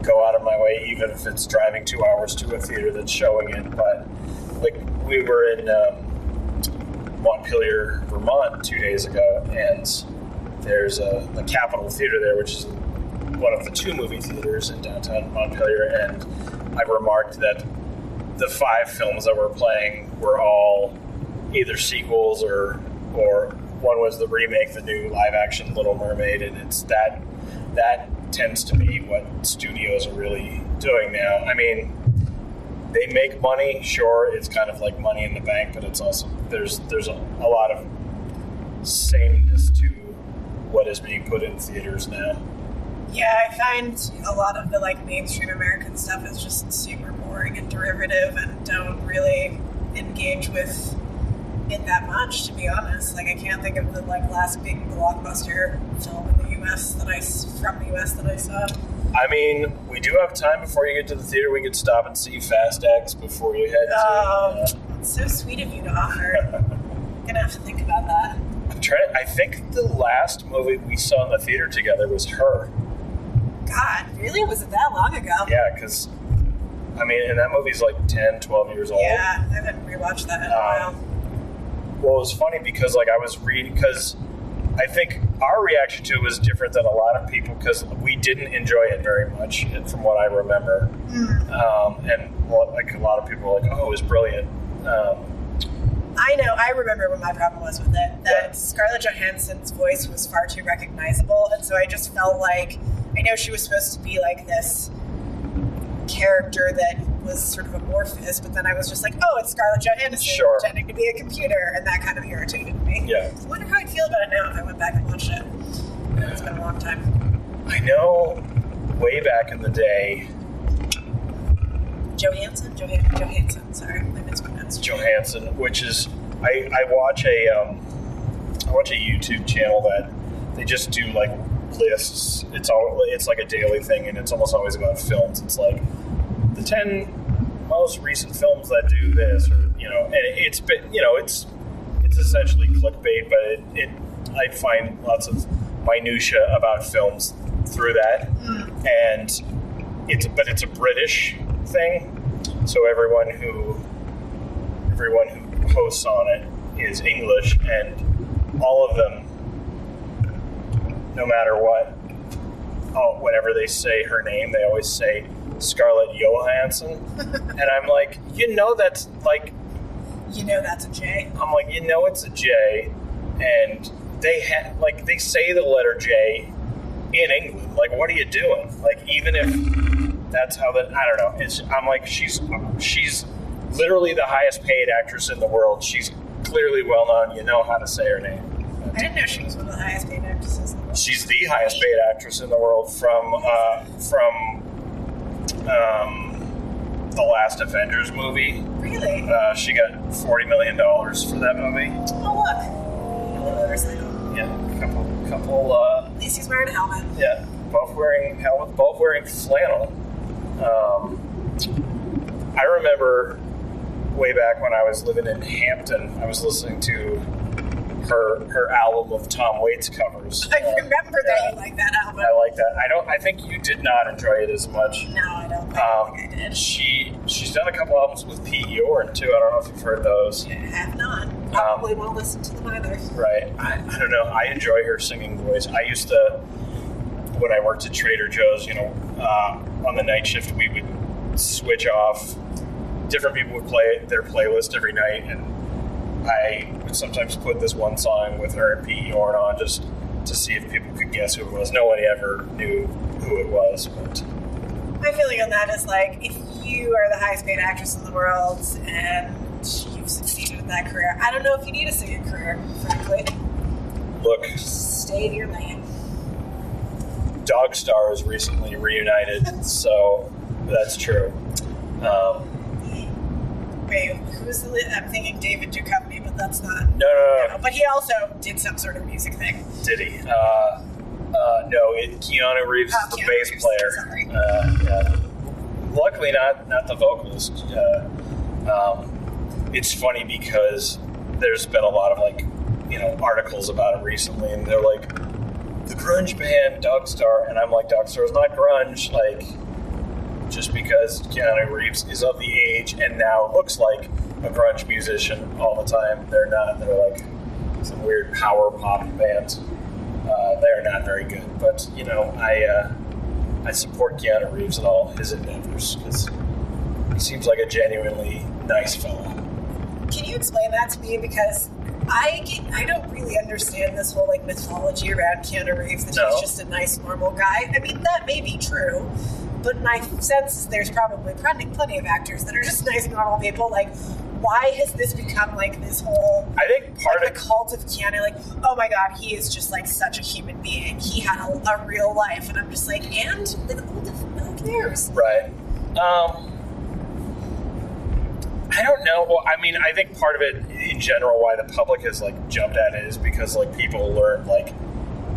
go out of my way, even if it's driving two hours to a theater that's showing it. But like we were in um, Montpelier, Vermont, two days ago, and there's a the Capitol Theater there, which is one of the two movie theaters in downtown Montpelier, and I remarked that the five films that were playing were all either sequels or or one was the remake, the new live action Little Mermaid, and it's that that tends to be what studios are really doing now. I mean, they make money, sure, it's kind of like money in the bank, but it's also there's there's a, a lot of sameness to what is being put in theaters now. Yeah, I find a lot of the like mainstream American stuff is just super boring and derivative and don't really engage with it that much, to be honest. Like I can't think of the like last big blockbuster film in the US that I from the US that I saw. I mean, we do have time before you get to the theater. We could stop and see Fast X before you head to. Oh, it's so sweet of you to offer. I'm (laughs) gonna have to think about that. I'm trying. I think the last movie we saw in the theater together was her. God, really? Was it that long ago? Yeah, because I mean, and that movie's like 10, 12 years old. Yeah, I haven't rewatched that in a while. Well, it was funny because like I was reading because I think our reaction to it was different than a lot of people because we didn't enjoy it very much, from what I remember. Um, and like a lot of people were like, "Oh, it was brilliant." Um, I know. I remember what my problem was with it. That Yeah. Scarlett Johansson's voice was far too recognizable, and so I just felt like I know she was supposed to be like this character that was sort of amorphous, but then I was just like, oh, it's Scarlett Johansson Sure. pretending to be a computer, and that kind of irritated me. Yeah. I wonder how I'd feel about it now if I went back and watched it. It's been a long time. I know way back in the day, Johansson, Johan- Johansson. Sorry, I mispronounced. Johansson, which is I, I watch a um, I watch a YouTube channel that they just do like lists. It's all it's like a daily thing, and it's almost always about films. It's like ten most recent films that do this, or you know, and it, it's been you know it's it's essentially clickbait, but it, it I find lots of minutia about films through that, hmm. and it's but it's a British thing, so everyone who everyone who hosts on it is English, and all of them, no matter what, oh, whenever they say her name, they always say Scarlett Johansson, (laughs) and I'm like, you know, that's like, You know that's a J. I'm like, you know, it's a J, and they have like they say the letter J in England. Like, what are you doing? Like, even if that's how that I don't know. It's I'm like she's she's literally the highest paid actress in the world. She's clearly well known. You know how to say her name. I didn't know she was one of the highest paid actresses in the world. She's the highest paid actress in the world from uh, from um, the last Avengers movie. Really? Uh, she got forty million dollars for that movie. Oh look, a motorcycle. Yeah, couple couple. Uh, At least he's wearing a helmet. Yeah, both wearing helmets, both wearing flannel. Um, I remember way back when I was living in Hampton, I was listening to her her album of Tom Waits covers. I remember that you like that album. I like that. I don't. I think you did not enjoy it as much. no, I don't think, Um, I did. she she's done a couple albums with Pete Yorn too. I don't know if you've heard those. I have not. Um, Probably won't listen to them either. Right. I, I don't know. I enjoy her singing voice. I used to, when I worked at Trader Joe's, you know, uh, on the night shift, we would switch off. Different people would play their playlist every night, and I would sometimes put this one song with her and Pete Yorn on just to see if people could guess who it was. Nobody ever knew who it was, but My feeling on that is like if you are the highest paid actress in the world and you've succeeded in that career, I don't know if you need a singing career, frankly. look, Stay in your lane. Dogstar is recently reunited, (laughs) so that's true. Um, Who's the? I'm thinking David Duchovny, but that's not. no, no, no, no. But he also did some sort of music thing. Did he? Uh, uh, no, it, Keanu Reeves Oh, is the Keanu bass Reeves, player. Uh, yeah. Luckily, not not the vocalist. Uh, um, it's funny because there's been a lot of like you know articles about it recently, and they're like the grunge band Dogstar, and I'm like Dogstar is not grunge. Like just because Keanu Reeves is of the age and now looks like a grunge musician all the time, they're not. They're like some weird power pop band. Uh, they're not very good, but you know, I uh, I support Keanu Reeves and all his endeavors because he seems like a genuinely nice fellow. Can you explain that to me? Because I get, I don't really understand this whole like mythology around Keanu Reeves that No. he's just a nice normal guy. I mean that may be true, but my sense is there's probably plenty, plenty of actors that are just nice normal people. Like, why has this become like this whole I think part like of the cult of Keanu? Like, oh my god, he is just like such a human being. He had a, a real life, and I'm just like, and like, who the fuck cares? Right. Um, I don't know. Well, I mean, I think part of it in general why the public has like jumped at it is because like people learned like,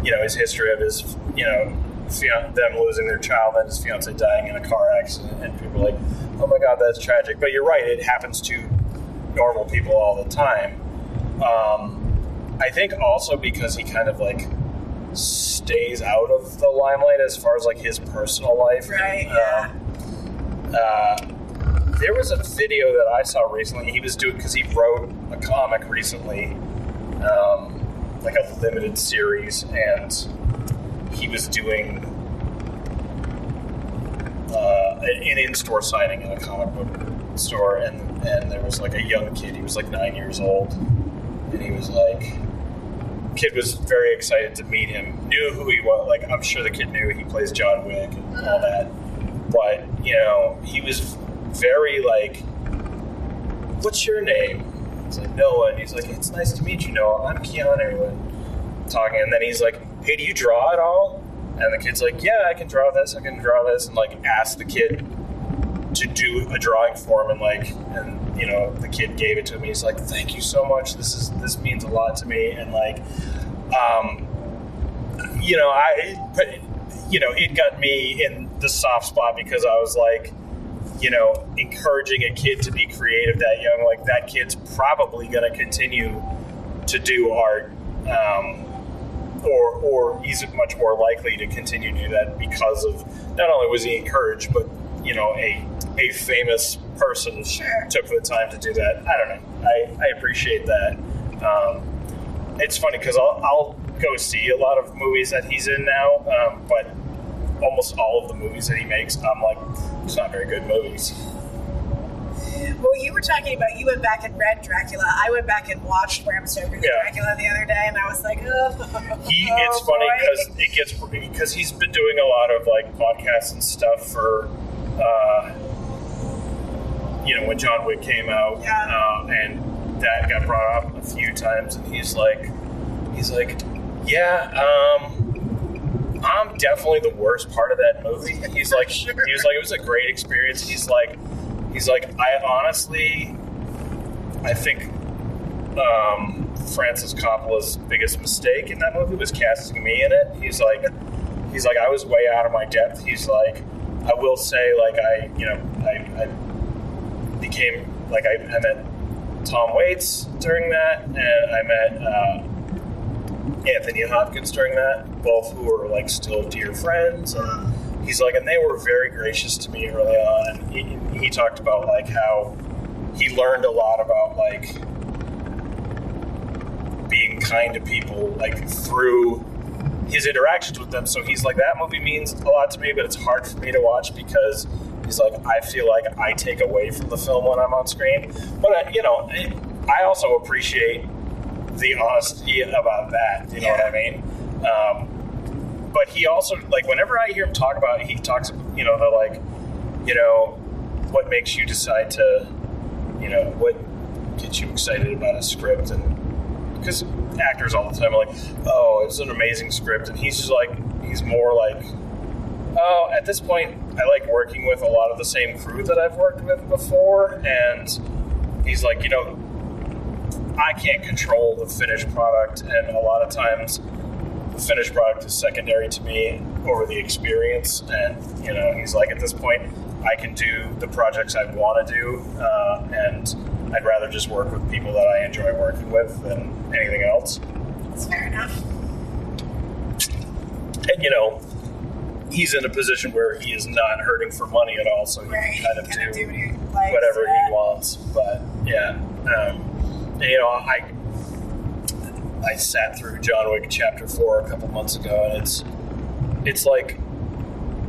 you know, his history of his, you know, fian- them losing their child and his fiance dying in a car accident, and people are like, oh my god, that's tragic. But you're right; it happens to normal people all the time. Um, I think also because he kind of like stays out of the limelight as far as like his personal life. Right, Um, uh, there was a video that I saw recently. He was doing because he wrote a comic recently, um, like a limited series, and he was doing uh, an in-store signing in a comic book store, and and there was like a young kid. He was like nine years old, and he was like, kid was very excited to meet him. Knew who he was. Like I'm sure the kid knew he plays John Wick and all that. But you know, he was very like, "What's your name?" It's like Noah, and he's like, "It's nice to meet you, Noah. I'm Keanu." And talking, and then he's like, "Hey, do you draw at all?" And the kid's like, "Yeah, I can draw this. I can draw this," and like ask the kid to do a drawing for him, and like, and you know, the kid gave it to him. He's like, "Thank you so much. This is this means a lot to me," and like, um, you know, I, but you know, it got me in the soft spot because I was like, you know, encouraging a kid to be creative that young, like that kid's probably going to continue to do art, um, or or he's much more likely to continue to do that because of not only was he encouraged, but you know, a a famous person Sure. took the time to do that. I don't know. I, I appreciate that. Um, it's funny because I'll, I'll go see a lot of movies that he's in now, um, but almost all of the movies that he makes, I'm like, it's not very good movies. Well, you were talking about you went back and read Dracula. I went back and watched Bram Stoker's Yeah. Dracula the other day, and I was like, oh, He, oh, it's (laughs) funny because it gets because he's been doing a lot of like podcasts and stuff for, uh, you know, when John Wick came out, Yeah. uh, and that got brought up a few times, and he's like, he's like, yeah, um, I'm definitely the worst part of that movie. He's like, Sure. he was like, it was a great experience. He's like, he's like, I honestly, I think um, Francis Coppola's biggest mistake in that movie was casting me in it. He's like, he's like, I was way out of my depth. He's like, I will say, like, I, you know, I, I became like I, I met Tom Waits during that, and I met uh, Anthony Hopkins during that, both who were like still dear friends. And he's like, and they were very gracious to me early on. He, he talked about like how he learned a lot about like being kind to people, like through his interactions with them. So he's like, that movie means a lot to me, but it's hard for me to watch because he's like, I feel like I take away from the film when I'm on screen. But uh, you know, I also appreciate the honesty about that. You know what I mean? Um, but he also like whenever I hear him talk about, it, he talks, you know, the like, you know, what makes you decide to, you know, what gets you excited about a script and because actors all the time are like, oh, it's an amazing script, and he's just like, he's more like, oh, at this point, I like working with a lot of the same crew that I've worked with before, and he's like, you know, I can't control the finished product, and a lot of times the finished product is secondary to me over the experience, and you know, he's like, at this point, I can do the projects I want to do, uh, and I'd rather just work with people that I enjoy working with than anything else. That's fair enough. And you know, he's in a position where he is not hurting for money at all, so he Right. can kind of do do whatever he wants. But yeah, um, you know, I I sat through John Wick Chapter Four a couple months ago, and it's it's like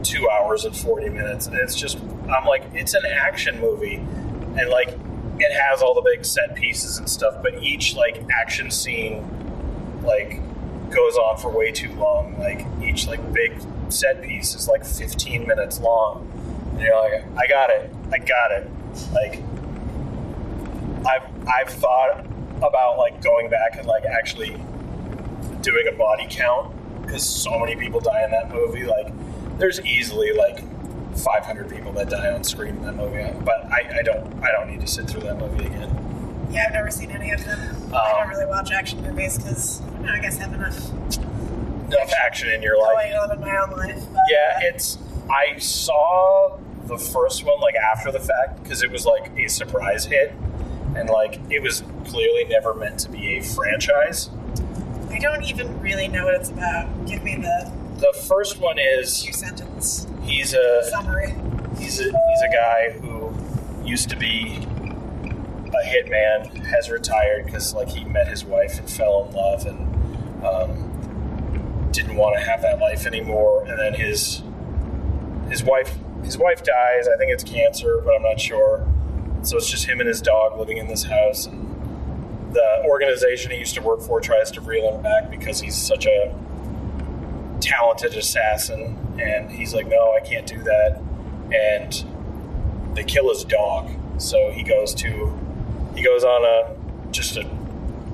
two hours and forty minutes, and it's just I'm like it's an action movie, and like it has all the big set pieces and stuff, but each like action scene like goes on for way too long. Like each like big set piece is like 15 minutes long. And you're like, I got it, I got it. Like I've I've thought about like going back and like actually doing a body count because so many people die in that movie. Like there's easily like 500 people that die on screen in that movie, but I, I don't I don't need to sit through that movie again. Yeah, I've never seen any of them. I Um, don't really watch action movies because I guess I have enough Enough action in your life. going on in my own life. Yeah, uh, it's. I saw the first one like after the fact because it was like a surprise hit, and like it was clearly never meant to be a franchise. I don't even really know what it's about. Give me the The first one is two sentence he's a summary. he's a he's a guy who used to be a hitman, has retired because like he met his wife and fell in love and um, didn't want to have that life anymore. And then his his wife his wife dies. I think it's cancer, but I'm not sure. So it's just him and his dog living in this house. And the organization he used to work for tries to reel him back because he's such a talented assassin. And he's like, no, I can't do that. And they kill his dog. So he goes to he goes on a just a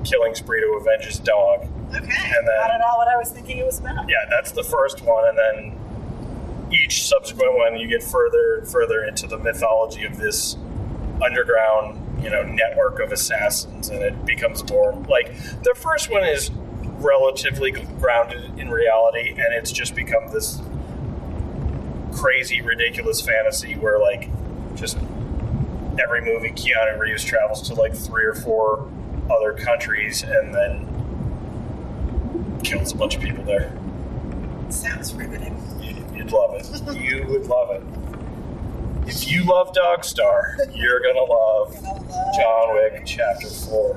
killing spree to avenge his dog. Okay, And then- not at all what I was thinking it was about. Yeah, that's the first one, and then each subsequent one, you get further and further into the mythology of this underground, you know, network of assassins, and it becomes more like the first one is relatively grounded in reality, and it's just become this crazy, ridiculous fantasy where like just every movie Keanu Reeves travels to like three or four other countries and then kills a bunch of people there. Sounds riveting. You- You'd love it. You would love it. If you love Dogstar, you're gonna love John Wick Chapter Four.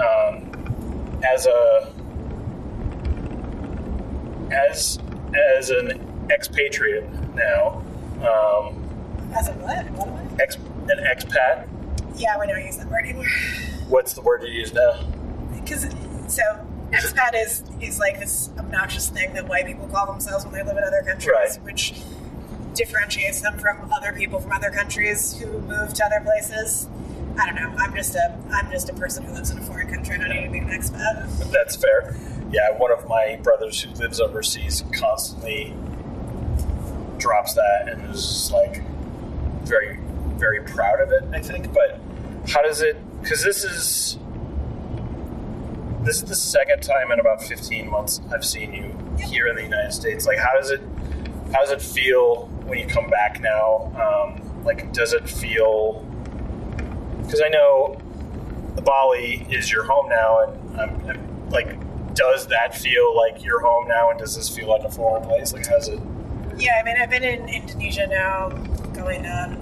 Um, as a as as an expatriate now, um, As a what? What am I? ex, an expat. Yeah, we don't use that word anymore. What's the word you use now? Because so expat is is like this obnoxious thing that white people call themselves when they live in other countries, Right. which differentiates them from other people from other countries who move to other places. I don't know. I'm just a I'm just a person who lives in a foreign country. I don't need to be an expat. That's fair. Yeah, one of my brothers who lives overseas constantly drops that and is like very, very proud of it. I think, but how does it? Because this is this is the second time in about 15 months I've seen you here in the United States. Like, how does it? How does it feel when you come back now? Um, like, does it feel because I know Bali is your home now, and I'm, I'm, like, does that feel like your home now, and does this feel like a foreign place? Like, how's it? Yeah, I mean, I've been in Indonesia now going on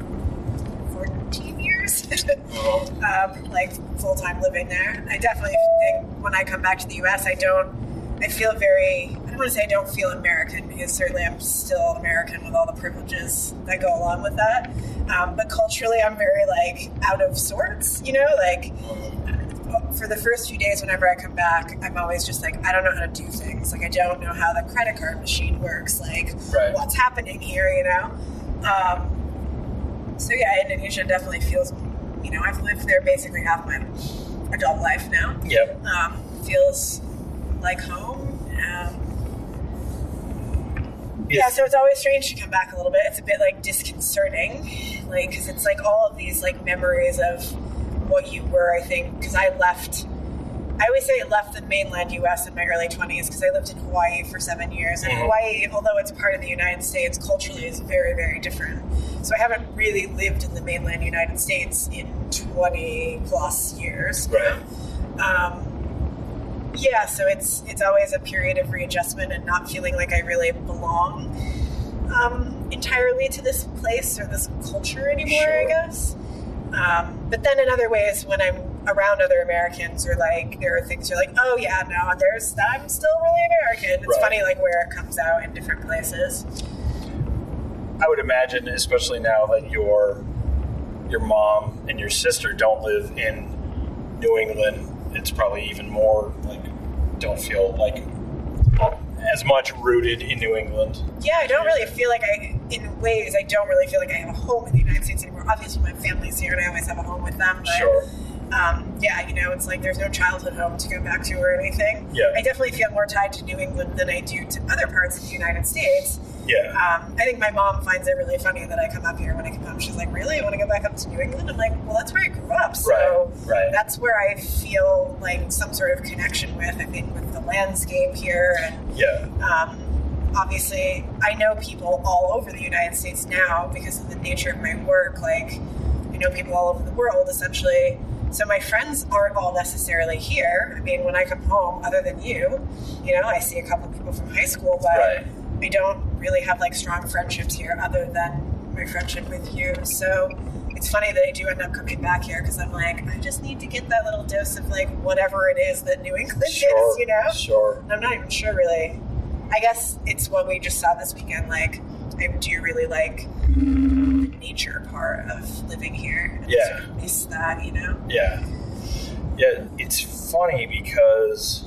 14 years, (laughs) um, like full time living there. I definitely think when I come back to the US, I don't, I feel very, I don't want to say I don't feel American because certainly I'm still American with all the privileges that go along with that. Um, but culturally, I'm very like out of sorts, you know, like for the first few days whenever I come back, I'm always just like, I don't know how to do things. Like, I don't know how the credit card machine works. Like, Right. what's happening here, you know? Um, so, yeah, Indonesia definitely feels, you know, I've lived there basically half my adult life now. Yeah. Um, feels like home. Um, yeah, so it's always strange to come back a little bit. It's a bit like disconcerting, like because it's like all of these like memories of what you were. I think because I left. I always say I left the mainland U.S. in my early twenties because I lived in Hawaii for seven years, and Mhm. Hawaii, although it's part of the United States, culturally is very, very different. So I haven't really lived in the mainland United States in twenty plus years. Right. Um, yeah, so it's it's always a period of readjustment and not feeling like I really belong um, entirely to this place or this culture anymore. I guess. Um, but then in other ways, when I'm around other Americans, or like there are things you're like, oh yeah, no, there's I'm still really American. It's Right. funny like where it comes out in different places. I would imagine, especially now that your your mom and your sister don't live in New England, it's probably even more like don't feel like as much rooted in New England. Yeah, I don't really feel like I, in ways, I don't really feel like I have a home in the United States anymore. Obviously, my family's here and I always have a home with them. But, Sure. Um, yeah, you know, it's like there's no childhood home to go back to or anything. Yeah. I definitely feel more tied to New England than I do to other parts of the United States. Yeah. Um, I think my mom finds it really funny that I come up here. When I come home, she's like, "Really? I want to go back up to New England?" I'm like, "Well, that's where I grew up, so Right, right. that's where I feel like some sort of connection with. I think with the landscape here and Yeah. um, obviously, I know people all over the United States now because of the nature of my work. Like, I know people all over the world, essentially. So my friends aren't all necessarily here. I mean, when I come home, other than you, you know, I see a couple of people from high school, but Right. I don't really have like strong friendships here, other than my friendship with you. So. It's funny that I do end up coming back here because I'm like, I just need to get that little dose of like whatever it is that New England Sure. is, you know? Sure. I'm not even sure really. I guess it's what we just saw this weekend. Like, I do you really like the nature part of living here. And Yeah. sort of miss that, you know? Yeah. Yeah, it's funny because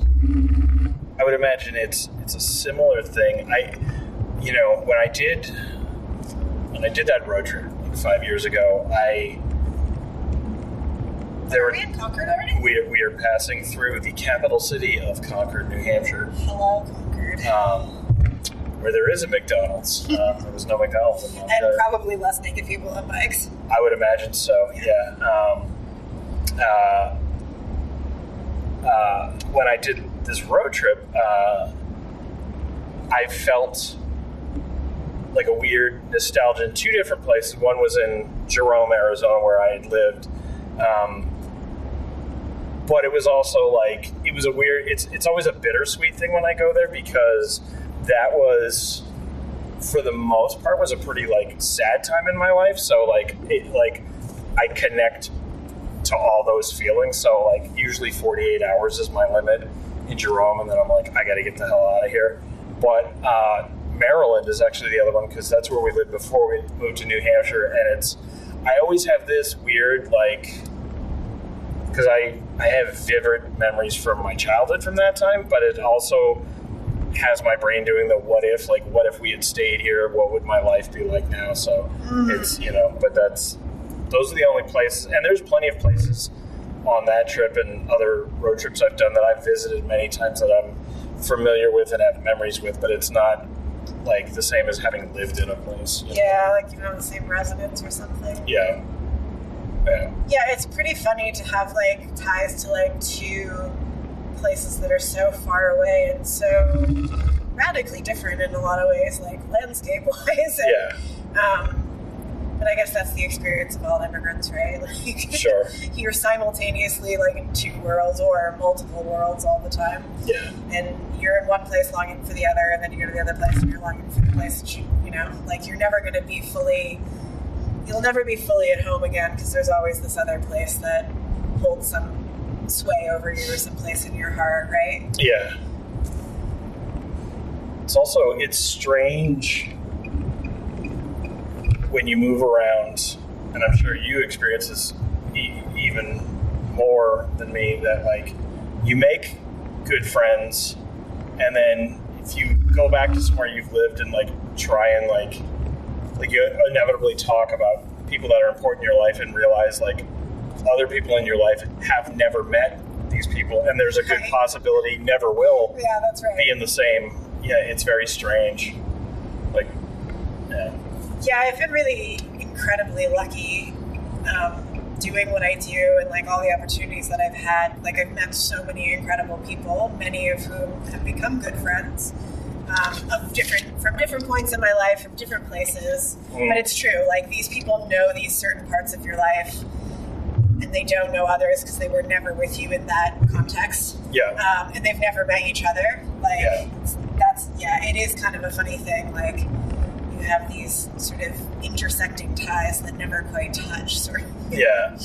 I would imagine it's it's a similar thing. I you know, when I did when I did that road trip like 5 years ago, I there were we in Concord already? we are, we are passing through the capital city of Concord, New Hampshire, Hello, Um, where there is a McDonald's. (laughs) Um, there was no McDonald's in and probably less naked people on bikes. I would imagine so. Yeah. Um, uh, uh, when I did this road trip, uh, I felt like a weird nostalgia in two different places. One was in Jerome, Arizona, where I had lived. Um, but it was also like it was a weird. It's it's always a bittersweet thing when I go there because that was for the most part was a pretty like sad time in my life so like it like i connect to all those feelings so like usually 48 hours is my limit in jerome and then i'm like i gotta get the hell out of here but uh, maryland is actually the other one because that's where we lived before we moved to new hampshire and it's i always have this weird like because I, I have vivid memories from my childhood from that time, but it also has my brain doing the what if, like what if we had stayed here, what would my life be like now? So mm. it's you know, but that's those are the only places, and there's plenty of places on that trip and other road trips I've done that I've visited many times that I'm familiar with and have memories with, but it's not like the same as having lived in a place. you know? Yeah, like you know, the same residence or something. Yeah. Yeah. Yeah, it's pretty funny to have like ties to like two places that are so far away and so radically different in a lot of ways, like landscape (laughs) wise. Yeah. Um, but but I guess that's the experience of all immigrants, right? (laughs) Like, Sure. (laughs) you're simultaneously like in two worlds or multiple worlds all the time, Yeah. and you're in one place longing for the other, and then you go to the other place and you're longing for the place that you, you know, like you're never going to be fully, you'll never be fully at home again because there's always this other place that holds some sway over you or some place in your heart, right? Yeah. It's also it's strange when you move around, and I'm sure you experience this e- even more than me. That like you make good friends, and then if you go back to somewhere you've lived and like try and like like you inevitably talk about people that are important in your life and realize like other people in your life have never met these people and there's a good Right. possibility never will Yeah, that's right. be in the same yeah it's very strange like yeah yeah, I've been really incredibly lucky um, doing what I do and like all the opportunities that I've had. Like I've met so many incredible people, many of whom have become good friends um, of different from different points in my life, from different places. Mm. But it's true. Like these people know these certain parts of your life, and they don't know others because they were never with you in that context yeah um, and they've never met each other. Like Yeah. that's yeah, it is kind of a funny thing. Like you have these sort of intersecting ties that never quite touch. Sort of. yeah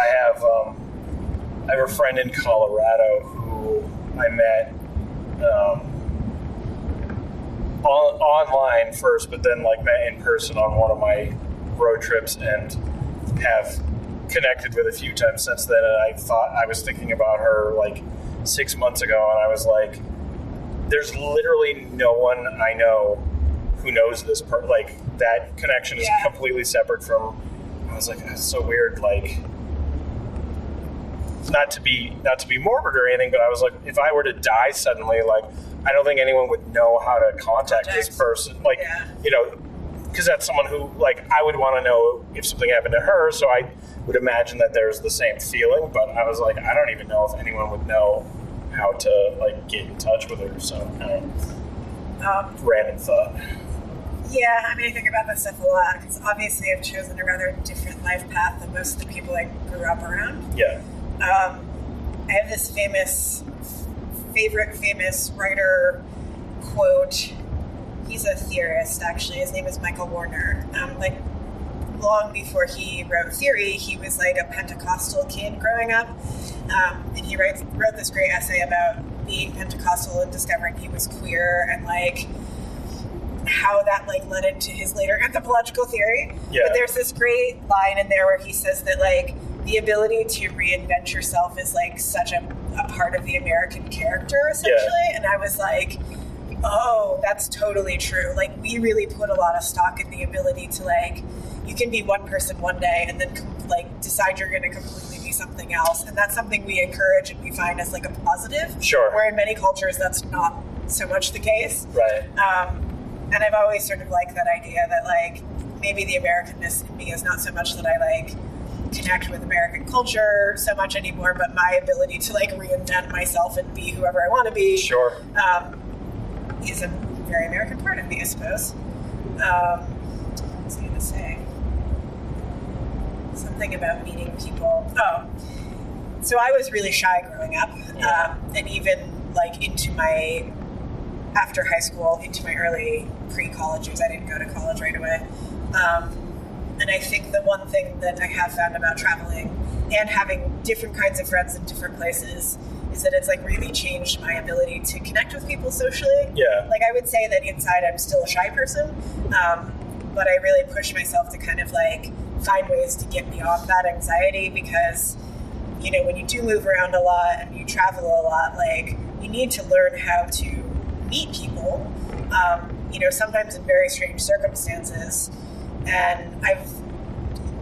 i have um i have a friend in colorado who i met um on, online first but then like met in person on one of my road trips and have connected with a few times since then and i thought i was thinking about her like six months ago and i was like there's literally no one i know who knows this per like that connection is Yeah. completely separate from i was like that's so weird like not to be not to be morbid or anything but i was like if i were to die suddenly like i don't think anyone would know how to contact this person like Yeah. you know because that's someone who like i would want to know if something happened to her so i would imagine that there's the same feeling but i was like i don't even know if anyone would know how to like get in touch with her so know, Um, random thought yeah, I mean, I think about this stuff a lot because obviously I've chosen a rather different life path than most of the people I grew up around. yeah Um, I have this famous, favorite famous writer quote. He's a theorist, actually. His name is Michael Warner. Um, like long before he wrote theory, he was like a Pentecostal kid growing up, um, and he writes wrote this great essay about being Pentecostal and discovering he was queer and like how that like led into his later anthropological theory. Yeah. But there's this great line in there where he says that like the ability to reinvent yourself is like such a, a part of the American character essentially. And I was like, oh, that's totally true. Like we really put a lot of stock in the ability to like you can be one person one day and then like decide you're going to completely be something else, and that's something we encourage and we find as like a positive. Sure. Where in many cultures that's not so much the case. right Um, and I've always sort of liked that idea that like maybe the Americanness in me is not so much that I like connect with American culture so much anymore, but my ability to like reinvent myself and be whoever I want to be sure um, is a very American part of me, I suppose. Um, what was I going to say? Something about meeting people. Oh, so I was really shy growing up, um, and even like into my after high school, into my early pre-college years. I didn't go to college right away. Um, and I think the one thing that I have found about traveling and having different kinds of friends in different places is that it's like really changed my ability to connect with people socially. yeah Like I would say that inside I'm still a shy person, um, but I really push myself to kind of like find ways to get beyond that anxiety because you know when you do move around a lot and you travel a lot, like you need to learn how to meet people. Um, you know, sometimes in very strange circumstances, and I've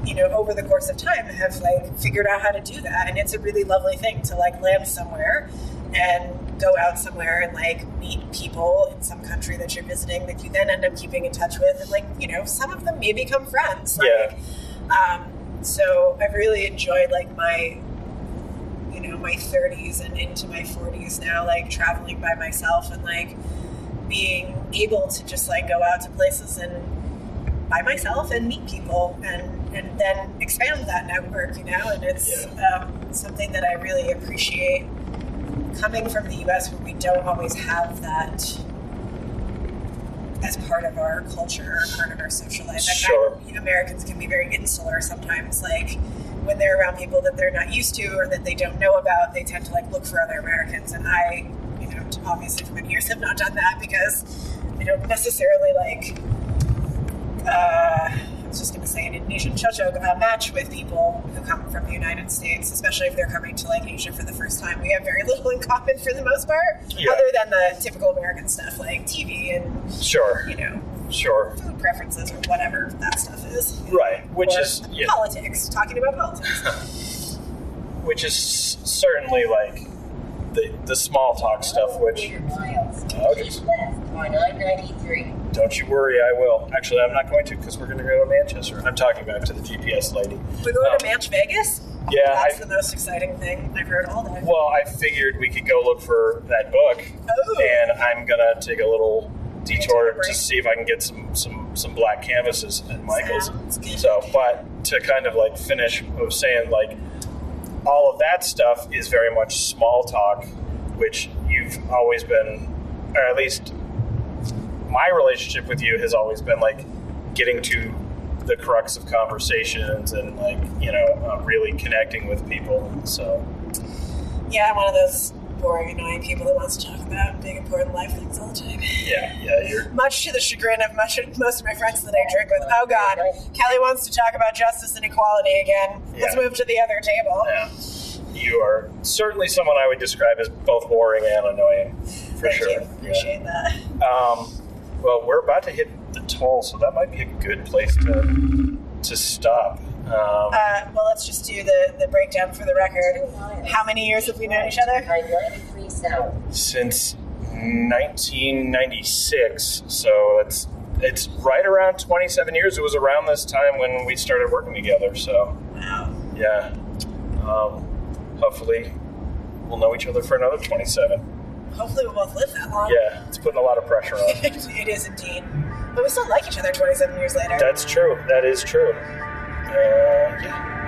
you know over the course of time have like figured out how to do that. And it's a really lovely thing to like land somewhere and go out somewhere and like meet people in some country that you're visiting that you then end up keeping in touch with. And like you know some of them may become friends. Like um, so i've really enjoyed like my you know my 30s and into my 40s now like traveling by myself and like being able to just like go out to places and by myself and meet people and and then expand that network. You know, and it's um, something that I really appreciate coming from the U.S. where we don't always have that as part of our culture, or part of our social life. I Sure. Americans can be very insular sometimes. Like when they're around people that they're not used to or that they don't know about, they tend to like look for other Americans. And I, you know, obviously for many years have not done that because I don't necessarily like. Uh, I was just going to say an Indonesian chocho uh, match with people who come from the United States, especially if they're coming to like Asia for the first time. We have very (laughs) little in common for the most part, Yeah. other than the typical American stuff like TV and Sure. you know Sure. food preferences or whatever that stuff is. Right. Which Or is yeah. politics, talking about politics. (laughs) which is certainly like the the small talk stuff. Which miles. Okay. Keep left on I-93. Don't you worry, I will. Actually, I'm not going to because we're going to go to Manchester. I'm talking back to the GPS lady. We're going Um, to Manch Vegas. Yeah, that's I- the most exciting thing I've heard all day. Well, I figured we could go look for that book, Oh. and I'm gonna take a little detour to see if I can get some some some black canvases at Michael's. So, but to kind of like finish of saying like all of that stuff is very much small talk, which you've always been, or at least my relationship with you has always been like getting to the crux of conversations and like you know uh, really connecting with people. So yeah, I'm one of those boring, annoying people that wants to talk about big, important life things all the time. yeah, yeah, you're (laughs) Much to the chagrin of much, most of my friends that I drink with. Oh God, Kelli wants to talk about justice and equality again. Let's move to the other table. Yeah. You are certainly someone I would describe as both boring and annoying, for Thank sure. you. Appreciate that. Um, well, we're about to hit the toll, so that might be a good place to to stop. Um, Uh, well, let's just do the, the breakdown for the record. How many years have we known each other? I-93 since 1996, so it's it's right around 27 years. It was around this time when we started working together. So Wow. yeah, um, hopefully we'll know each other for another 27. Hopefully, we'll both live that long. Yeah, it's putting a lot of pressure on. (laughs) it is indeed. But we still like each other 27 years later. That's true. That is true. Uh, yeah.